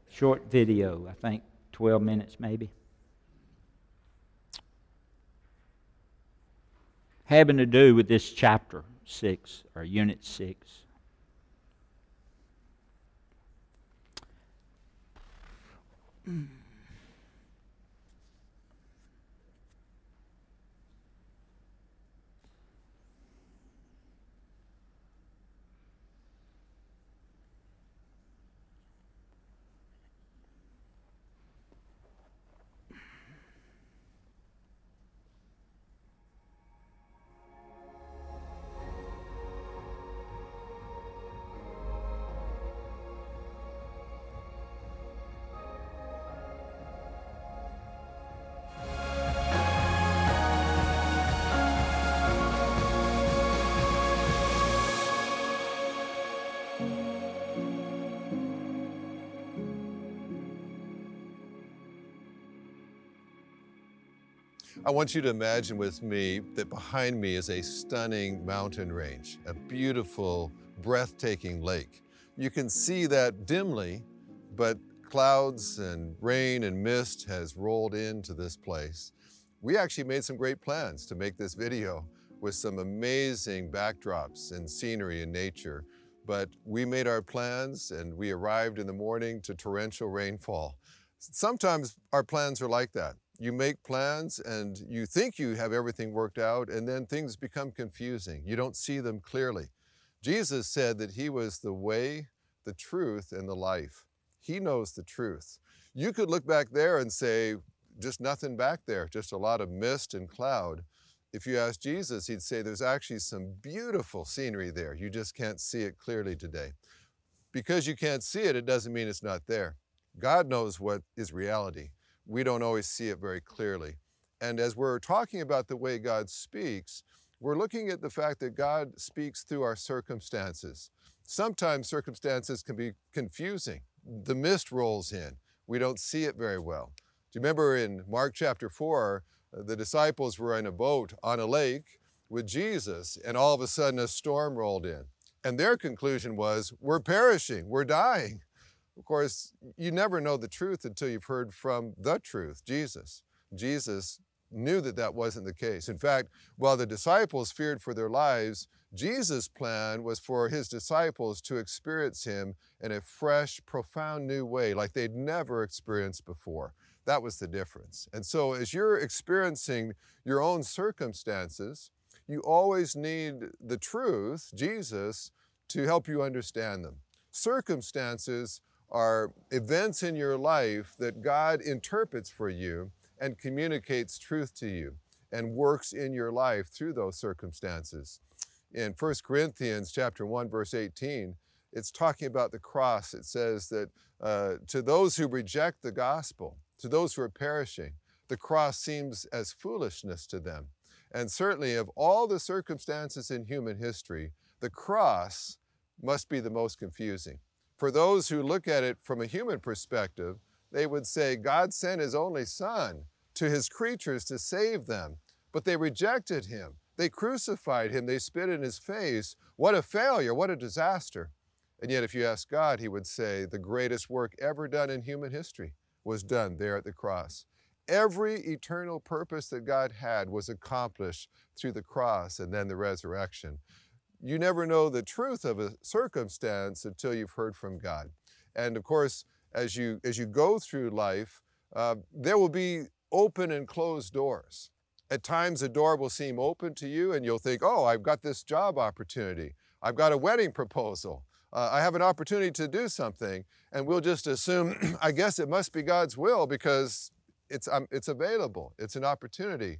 Short video, I think 12 minutes maybe. Having to do with this chapter 6 or unit 6. I want you to imagine with me that behind me is a stunning mountain range, a beautiful, breathtaking lake. You can see that dimly, but clouds and rain and mist has rolled into this place. We actually made some great plans to make this video with some amazing backdrops and scenery and nature. But we made our plans and we arrived in the morning to torrential rainfall. Sometimes our plans are like that you make plans and you think you have everything worked out, and then things become confusing. You don't see them clearly. Jesus said that He was the way, the truth, and the life. He knows the truth. You could look back there and say, just nothing back there, just a lot of mist and cloud. If you ask Jesus, he'd say there's actually some beautiful scenery there. You just can't see it clearly today. Because you can't see it, it doesn't mean it's not there. God knows what is reality we don't always see it very clearly. And as we're talking about the way God speaks, we're looking at the fact that God speaks through our circumstances. Sometimes circumstances can be confusing. The mist rolls in. We don't see it very well. Do you remember in Mark chapter 4, uh, the disciples were in a boat on a lake with Jesus, and all of a sudden a storm rolled in. And their conclusion was, We're perishing, we're dying. Of course, you never know the truth until you've heard from the truth, Jesus. Jesus knew that that wasn't the case. In fact, while the disciples feared for their lives, Jesus' plan was for his disciples to experience him in a fresh, profound new way, like they'd never experienced before. That was the difference. And so, as you're experiencing your own circumstances, you always need the truth, Jesus, to help you understand them. Circumstances are events in your life that God interprets for you and communicates truth to you and works in your life through those circumstances. in 1 Corinthians chapter 1, verse 18, it's talking about the cross. It says that uh, to those who reject the gospel, to those who are perishing, the cross seems as foolishness to them. And certainly, of all the circumstances in human history, the cross must be the most confusing. For those who look at it from a human perspective, they would say, God sent his only son to his creatures to save them, but they rejected him. They crucified him. They spit in his face. What a failure. What a disaster. And yet, if you ask God, he would say the greatest work ever done in human history was done there at the cross. Every eternal purpose that God had was accomplished through the cross and then the resurrection. You never know the truth of a circumstance until you've heard from God. And of course, as you, as you go through life, uh, there will be open and closed doors. At times, a door will seem open to you, and you'll think, oh, I've got this job opportunity. I've got a wedding proposal. Uh, I have an opportunity to do something. And we'll just assume, I guess it must be God's will because it's, um, it's available, it's an opportunity.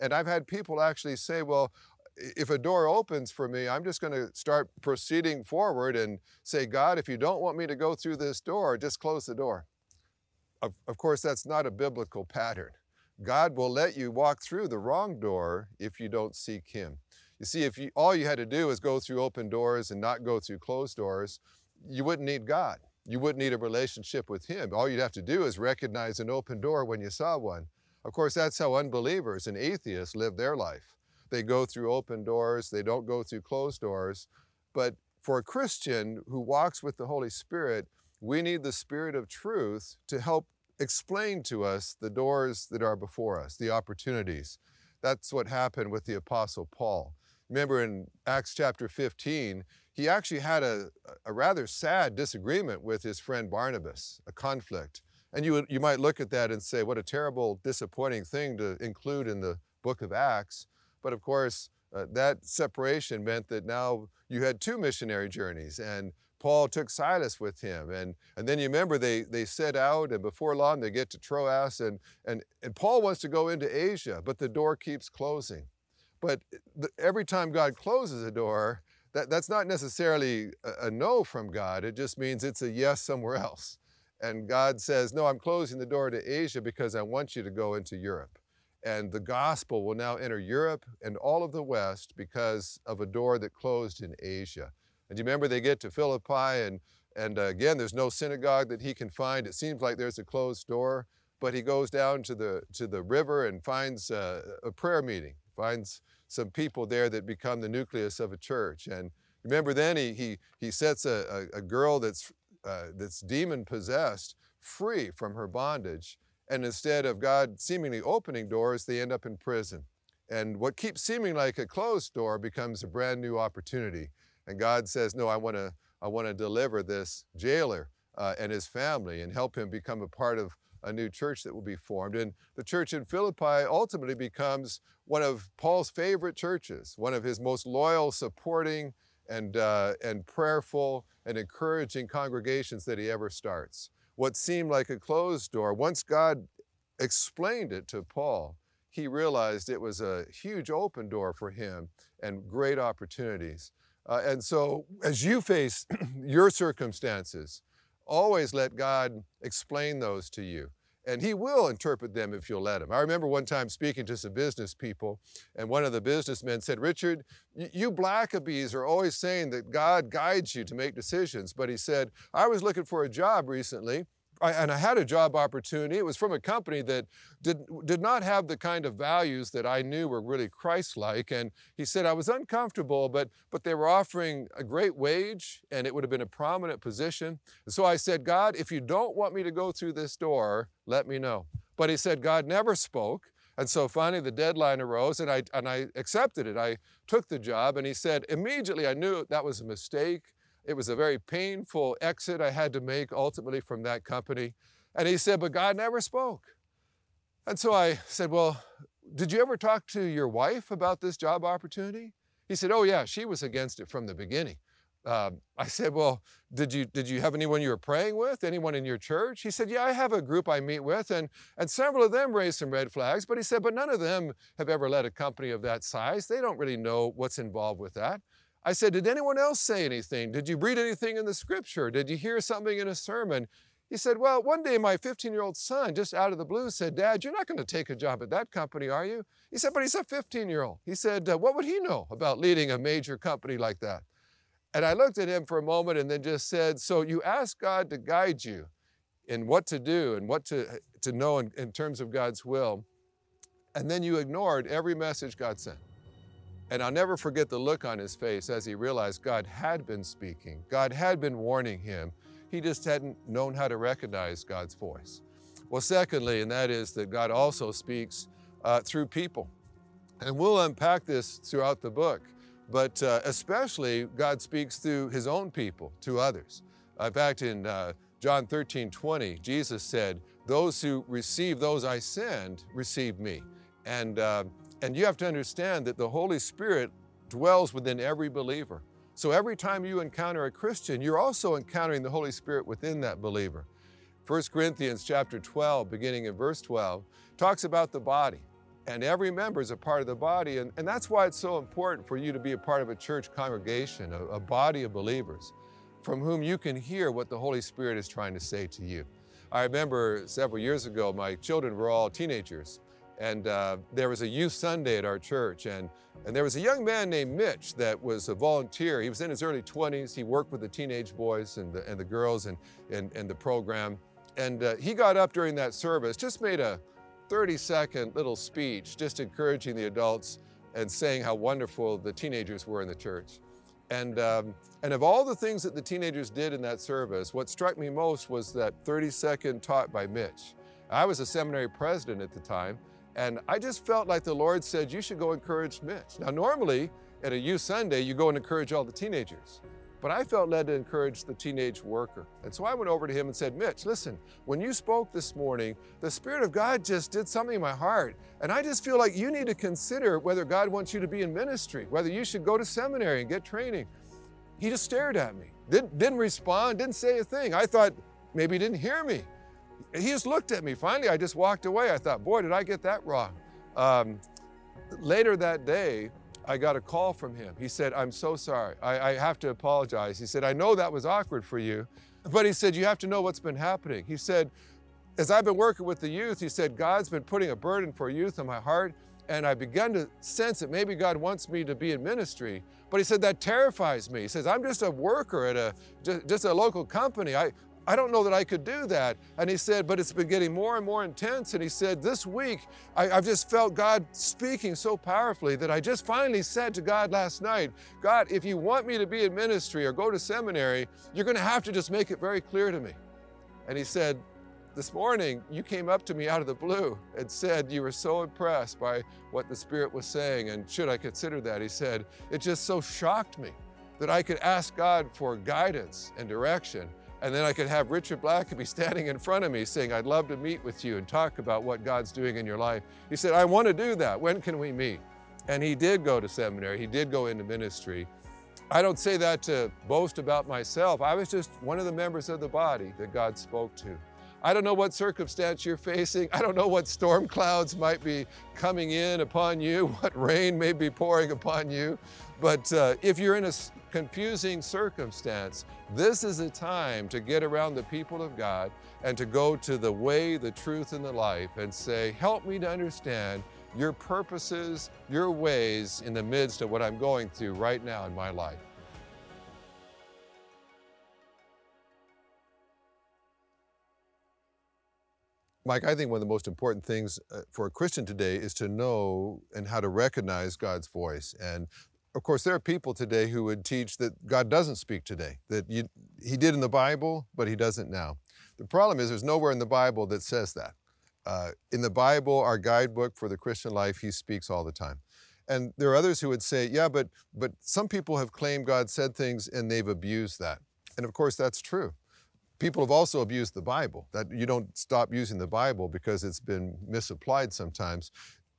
And I've had people actually say, well, if a door opens for me, I'm just going to start proceeding forward and say, God, if you don't want me to go through this door, just close the door. Of, of course, that's not a biblical pattern. God will let you walk through the wrong door if you don't seek Him. You see, if you, all you had to do is go through open doors and not go through closed doors, you wouldn't need God. You wouldn't need a relationship with Him. All you'd have to do is recognize an open door when you saw one. Of course, that's how unbelievers and atheists live their life. They go through open doors, they don't go through closed doors. But for a Christian who walks with the Holy Spirit, we need the Spirit of truth to help explain to us the doors that are before us, the opportunities. That's what happened with the Apostle Paul. Remember in Acts chapter 15, he actually had a, a rather sad disagreement with his friend Barnabas, a conflict. And you, you might look at that and say, what a terrible, disappointing thing to include in the book of Acts. But of course, uh, that separation meant that now you had two missionary journeys, and Paul took Silas with him. And, and then you remember they, they set out, and before long they get to Troas, and, and, and Paul wants to go into Asia, but the door keeps closing. But every time God closes a door, that, that's not necessarily a, a no from God. It just means it's a yes somewhere else. And God says, No, I'm closing the door to Asia because I want you to go into Europe. And the gospel will now enter Europe and all of the West because of a door that closed in Asia. And you remember they get to Philippi, and, and uh, again, there's no synagogue that he can find. It seems like there's a closed door, but he goes down to the, to the river and finds uh, a prayer meeting, finds some people there that become the nucleus of a church. And remember then he, he, he sets a, a, a girl that's, uh, that's demon possessed free from her bondage. And instead of God seemingly opening doors, they end up in prison. And what keeps seeming like a closed door becomes a brand new opportunity. And God says, No, I want to I want to deliver this jailer uh, and his family and help him become a part of a new church that will be formed. And the church in Philippi ultimately becomes one of Paul's favorite churches, one of his most loyal, supporting, and, uh, and prayerful and encouraging congregations that he ever starts. What seemed like a closed door, once God explained it to Paul, he realized it was a huge open door for him and great opportunities. Uh, and so, as you face your circumstances, Always let God explain those to you. And he will interpret them if you'll let him. I remember one time speaking to some business people, and one of the businessmen said, Richard, you Blackabys are always saying that God guides you to make decisions. But he said, I was looking for a job recently, And I had a job opportunity. It was from a company that did, did not have the kind of values that I knew were really Christ-like. And he said I was uncomfortable, but, but they were offering a great wage and it would have been a prominent position. And so I said, God, if you don't want me to go through this door, let me know. But he said, God never spoke. And so finally the deadline arose and I, and I accepted it. I took the job and he said, immediately I knew that was a mistake. It was a very painful exit I had to make ultimately from that company. And he said, But God never spoke. And so I said, Well, did you ever talk to your wife about this job opportunity? He said, Oh, yeah, she was against it from the beginning. um, I said, Well, did you, did you have anyone you were praying with? Anyone in your church? He said, Yeah, I have a group I meet with, and, and several of them raised some red flags. But he said, But none of them have ever led a company of that size. They don't really know what's involved with that. I said, Did anyone else say anything? Did you read anything in the scripture? Did you hear something in a sermon? He said, Well, one day my 15 year old son, just out of the blue, said, Dad, you're not going to take a job at that company, are you? He said, But he's a 15 year old. He said, uh, What would he know about leading a major company like that? And I looked at him for a moment and then just said, So you ask God to guide you in what to do and what to, to know in, in terms of God's will, and then you ignored every message God sent. And I'll never forget the look on his face as he realized God had been speaking, God had been warning him. He just hadn't known how to recognize God's voice. Well, secondly, and that is that God also speaks uh, through people. And we'll unpack this throughout the book. But uh, especially, God speaks through his own people to others. In fact, in uh, John 13 20, Jesus said, Those who receive those I send receive me. And, uh, and you have to understand that the Holy Spirit dwells within every believer. So every time you encounter a Christian, you're also encountering the Holy Spirit within that believer. 1 Corinthians chapter 12, beginning in verse 12, talks about the body and every member is a part of the body. And, and that's why it's so important for you to be a part of a church congregation, a, a body of believers from whom you can hear what the Holy Spirit is trying to say to you. I remember several years ago, my children were all teenagers, and uh, there was a youth Sunday at our church, and, and there was a young man named Mitch that was a volunteer. He was in his early 20s. He worked with the teenage boys and the, and the girls and, and, and the program. And uh, he got up during that service, just made a, 30 second little speech just encouraging the adults and saying how wonderful the teenagers were in the church. And, um, and of all the things that the teenagers did in that service, what struck me most was that 30 second talk by Mitch. I was a seminary president at the time, and I just felt like the Lord said, You should go encourage Mitch. Now, normally at a youth Sunday, you go and encourage all the teenagers. But I felt led to encourage the teenage worker. And so I went over to him and said, Mitch, listen, when you spoke this morning, the Spirit of God just did something in my heart. And I just feel like you need to consider whether God wants you to be in ministry, whether you should go to seminary and get training. He just stared at me, didn't, didn't respond, didn't say a thing. I thought maybe he didn't hear me. He just looked at me. Finally, I just walked away. I thought, boy, did I get that wrong. Um, later that day, I got a call from him. He said, I'm so sorry. I, I, have to apologize. He said, I know that was awkward for you, but he said, You have to know what's been happening. He said, As I've been working with the youth, he said, God's been putting a burden for youth in my heart, and I began to sense that maybe God wants me to be in ministry. But he said, That terrifies me. He says, I'm just a worker at a just, just a local company. I, I don't know that I could do that. And he said, but it's been getting more and more intense. And he said, this week, I, have just felt God speaking so powerfully that I just finally said to God last night, God, if you want me to be in ministry or go to seminary, you're going to have to just make it very clear to me. And he said, this morning, you came up to me out of the blue and said you were so impressed by what the Spirit was saying. And should I consider that? He said, it just so shocked me that I could ask God for guidance and direction and then I could have Richard Blackaby standing in front of me saying, I'd love to meet with you and talk about what God's doing in your life. He said, I want to do that. When can we meet? And he did go to seminary, he did go into ministry. I don't say that to boast about myself. I was just one of the members of the body that God spoke to. I don't know what circumstance you're facing. I don't know what storm clouds might be coming in upon you, what rain may be pouring upon you. But uh, if you're in a confusing circumstance, this is a time to get around the people of God and to go to the way, the truth, and the life and say, Help me to understand your purposes, your ways in the midst of what I'm going through right now in my life. Mike, I think one of the most important things uh, for a Christian today is to know and how to recognize God's voice. And of course, there are people today who would teach that God doesn't speak today, that you, He did in the Bible, but He doesn't now. The problem is, there's nowhere in the Bible that says that. Uh, in the Bible, our guidebook for the Christian life, He speaks all the time. And there are others who would say, yeah, but, but some people have claimed God said things and they've abused that. And of course, that's true. People have also abused the Bible. That you don't stop using the Bible because it's been misapplied sometimes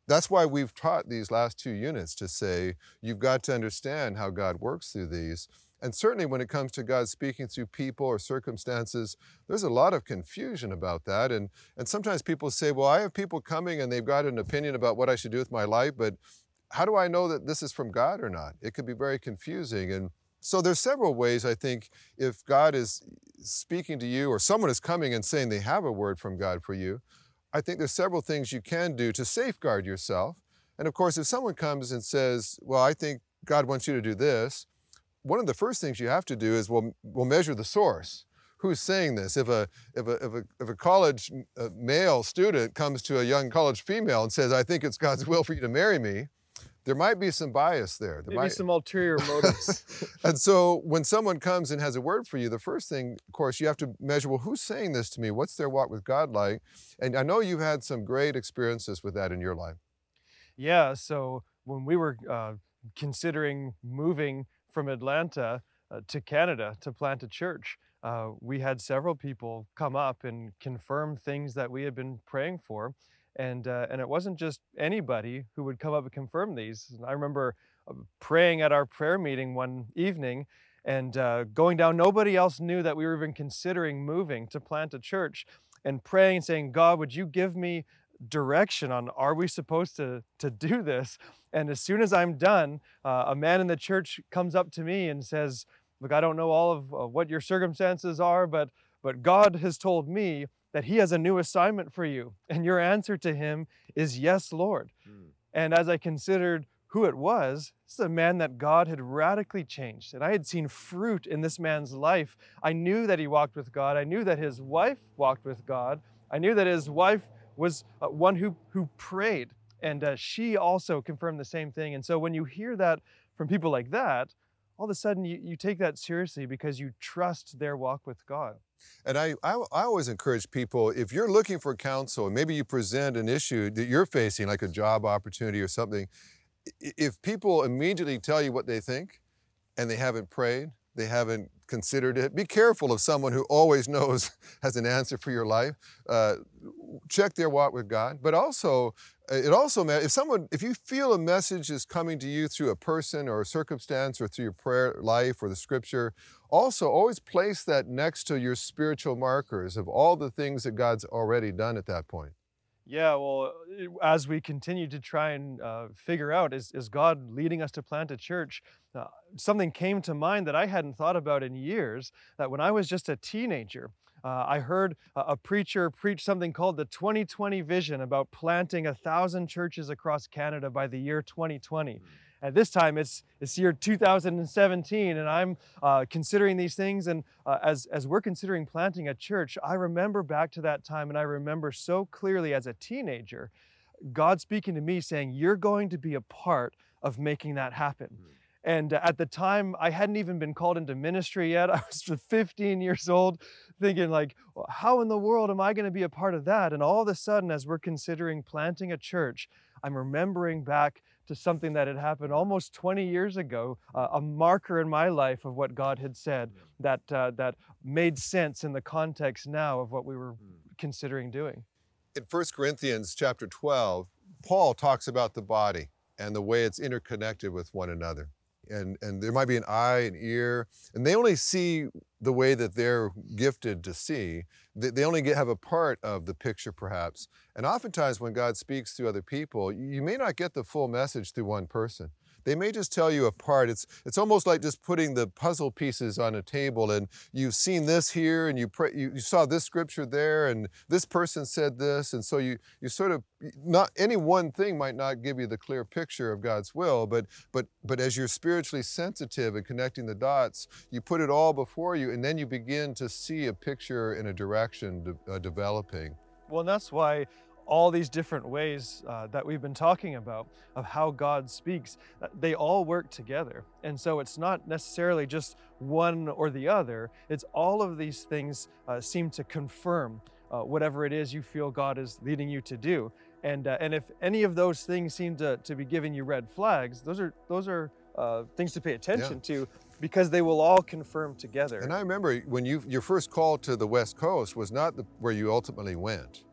that's why we've taught these last two units to say you've got to understand how God works through these. And certainly when it comes to God speaking through people or circumstances, there's a lot of confusion about that. And, and sometimes people say, well, I have people coming and they've got an opinion about what I should do with my life, but how do I know that this is from God or not? It could be very confusing. And so there's several ways I think if God is speaking to you or someone is coming and saying they have a word from God for you, I think there's several things you can do to safeguard yourself. And of course, if someone comes and says, Well, I think God wants you to do this, one of the first things you have to do is we'll, we'll measure the source. Who's saying this? If a, if a, if a, if a college uh, male student comes to a young college female and says, I think it's God's will for you to marry me, there might be some bias there. there Maybe might... some ulterior motives. and so when someone comes and has a word for you, the first thing, of course, you have to measure well, who's saying this to me? What's their walk with God like? And I know you've had some great experiences with that in your life. Yeah. So when we were uh, considering moving from Atlanta uh, to Canada to plant a church, uh, we had several people come up and confirm things that we had been praying for and uh, and it wasn't just anybody who would come up and confirm these. I remember uh, praying at our prayer meeting one evening and uh, going down. Nobody else knew that we were even considering moving to plant a church, and praying and saying, "God, would you give me direction on are we supposed to to do this?" And as soon as I'm done, uh, a man in the church comes up to me and says, "Look, I don't know all of uh, what your circumstances are, but." But God has told me that He has a new assignment for you. And your answer to Him is, Yes, Lord. Mm. And as I considered who it was, this is a man that God had radically changed. And I had seen fruit in this man's life. I knew that he walked with God. I knew that his wife walked with God. I knew that his wife was uh, one who, who prayed. And uh, she also confirmed the same thing. And so when you hear that from people like that, all of a sudden you, you take that seriously because you trust their walk with God. And I, I, I, always encourage people if you're looking for counsel and maybe you present an issue that you're facing, like a job opportunity or something, if people immediately tell you what they think and they haven't prayed, they haven't considered it, be careful of someone who always knows has an answer for your life. Uh, check their walk with God, but also it also matters if someone if you feel a message is coming to you through a person or a circumstance or through your prayer life or the scripture also always place that next to your spiritual markers of all the things that god's already done at that point yeah well as we continue to try and uh, figure out is, is god leading us to plant a church uh, something came to mind that i hadn't thought about in years that when i was just a teenager uh, I heard a preacher preach something called the 2020 vision about planting a thousand churches across Canada by the year 2020. At this time, it's it's year 2017, and I'm uh, considering these things. And uh, as as we're considering planting a church, I remember back to that time, and I remember so clearly as a teenager, God speaking to me saying, "You're going to be a part of making that happen." Mm-hmm. And at the time, I hadn't even been called into ministry yet. I was 15 years old, thinking like, well, how in the world am I going to be a part of that? And all of a sudden, as we're considering planting a church, I'm remembering back to something that had happened almost 20 years ago, uh, a marker in my life of what God had said that uh, that made sense in the context now of what we were hmm. considering doing. In 1 Corinthians chapter 12, Paul talks about the body and the way it's interconnected with one another and and there might be an eye an ear and they only see the way that they're gifted to see. They, they only get have a part of the picture perhaps. And oftentimes when god speaks through other people you may not get the full message through one person they may just tell you apart. It's, it's almost like just putting the puzzle pieces on a table and you've seen this here and you, pray, you, you saw this scripture there and this person said this. And so you, you sort of, not any one thing might not give you the clear picture of God's will, but, but, but as you're spiritually sensitive and connecting the dots, you put it all before you and then you begin to see a picture in a direction de- uh, developing. Well, that's why all these different ways uh, that we've been talking about of how God speaks, uh, they all work together. And so it's not necessarily just one or the other, it's all of these things uh, seem to confirm uh, whatever it is you feel God is leading you to do. And, uh, and if any of those things seem to, to be giving you red flags, those are, those are uh, things to pay attention yeah. to because they will all confirm together. And I remember when you your first call to the West Coast was not the, where you ultimately went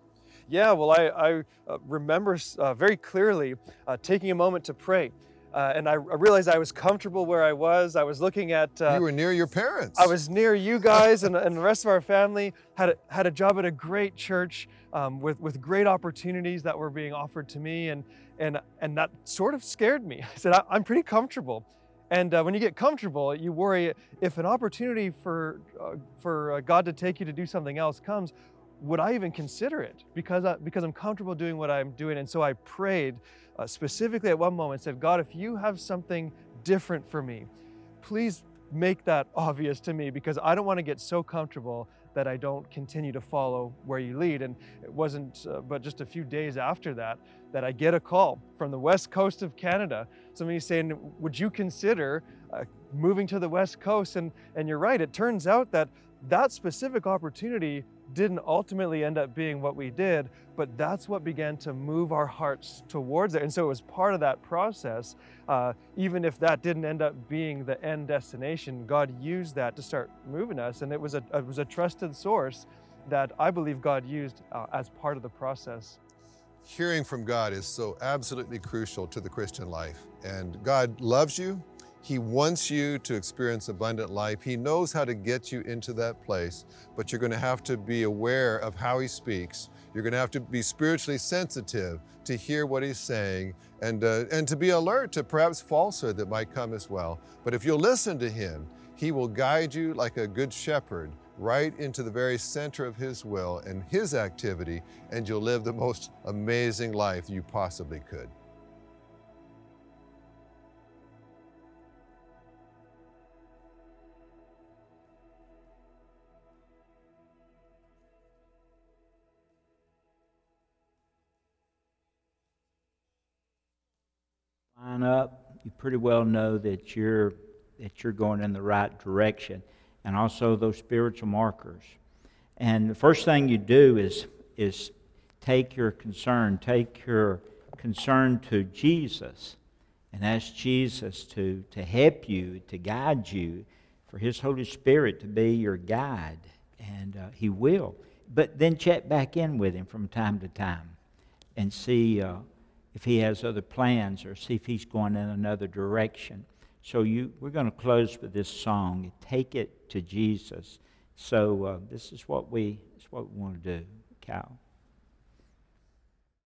Yeah, well, I, I uh, remember uh, very clearly uh, taking a moment to pray. Uh, and I, I, realized I was comfortable where I was. I was looking at. Uh, you were near your parents. I was near you guys and, and the rest of our family. Had a, had a job at a great church um, with, with great opportunities that were being offered to me. And, and, and that sort of scared me. I said, I, am pretty comfortable. And uh, when you get comfortable, you worry if an opportunity for, uh, for uh, God to take you to do something else comes, would I even consider it? Because, I, because I'm comfortable doing what I'm doing. And so I prayed uh, specifically at one moment, said, God, if you have something different for me, please make that obvious to me because I don't want to get so comfortable that I don't continue to follow where you lead. And it wasn't uh, but just a few days after that that I get a call from the west coast of Canada. Somebody saying, Would you consider uh, moving to the west coast? And, and you're right, it turns out that that specific opportunity didn't ultimately end up being what we did, but that's what began to move our hearts towards it. And so it was part of that process. Uh, even if that didn't end up being the end destination, God used that to start moving us. And it was a, it was a trusted source that I believe God used uh, as part of the process. Hearing from God is so absolutely crucial to the Christian life. And God loves you. He wants you to experience abundant life. He knows how to get you into that place, but you're going to have to be aware of how He speaks. You're going to have to be spiritually sensitive to hear what He's saying and, uh, and to be alert to perhaps falsehood that might come as well. But if you'll listen to Him, He will guide you like a good shepherd right into the very center of His will and His activity, and you'll live the most amazing life you possibly could. Up, you pretty well know that you're that you're going in the right direction, and also those spiritual markers. And the first thing you do is is take your concern, take your concern to Jesus, and ask Jesus to to help you, to guide you, for His Holy Spirit to be your guide, and uh, He will. But then check back in with Him from time to time, and see. Uh, if he has other plans or see if he's going in another direction. So you, we're going to close with this song, "Take It to Jesus." So uh, this is what we, this is what we want to do, Cal.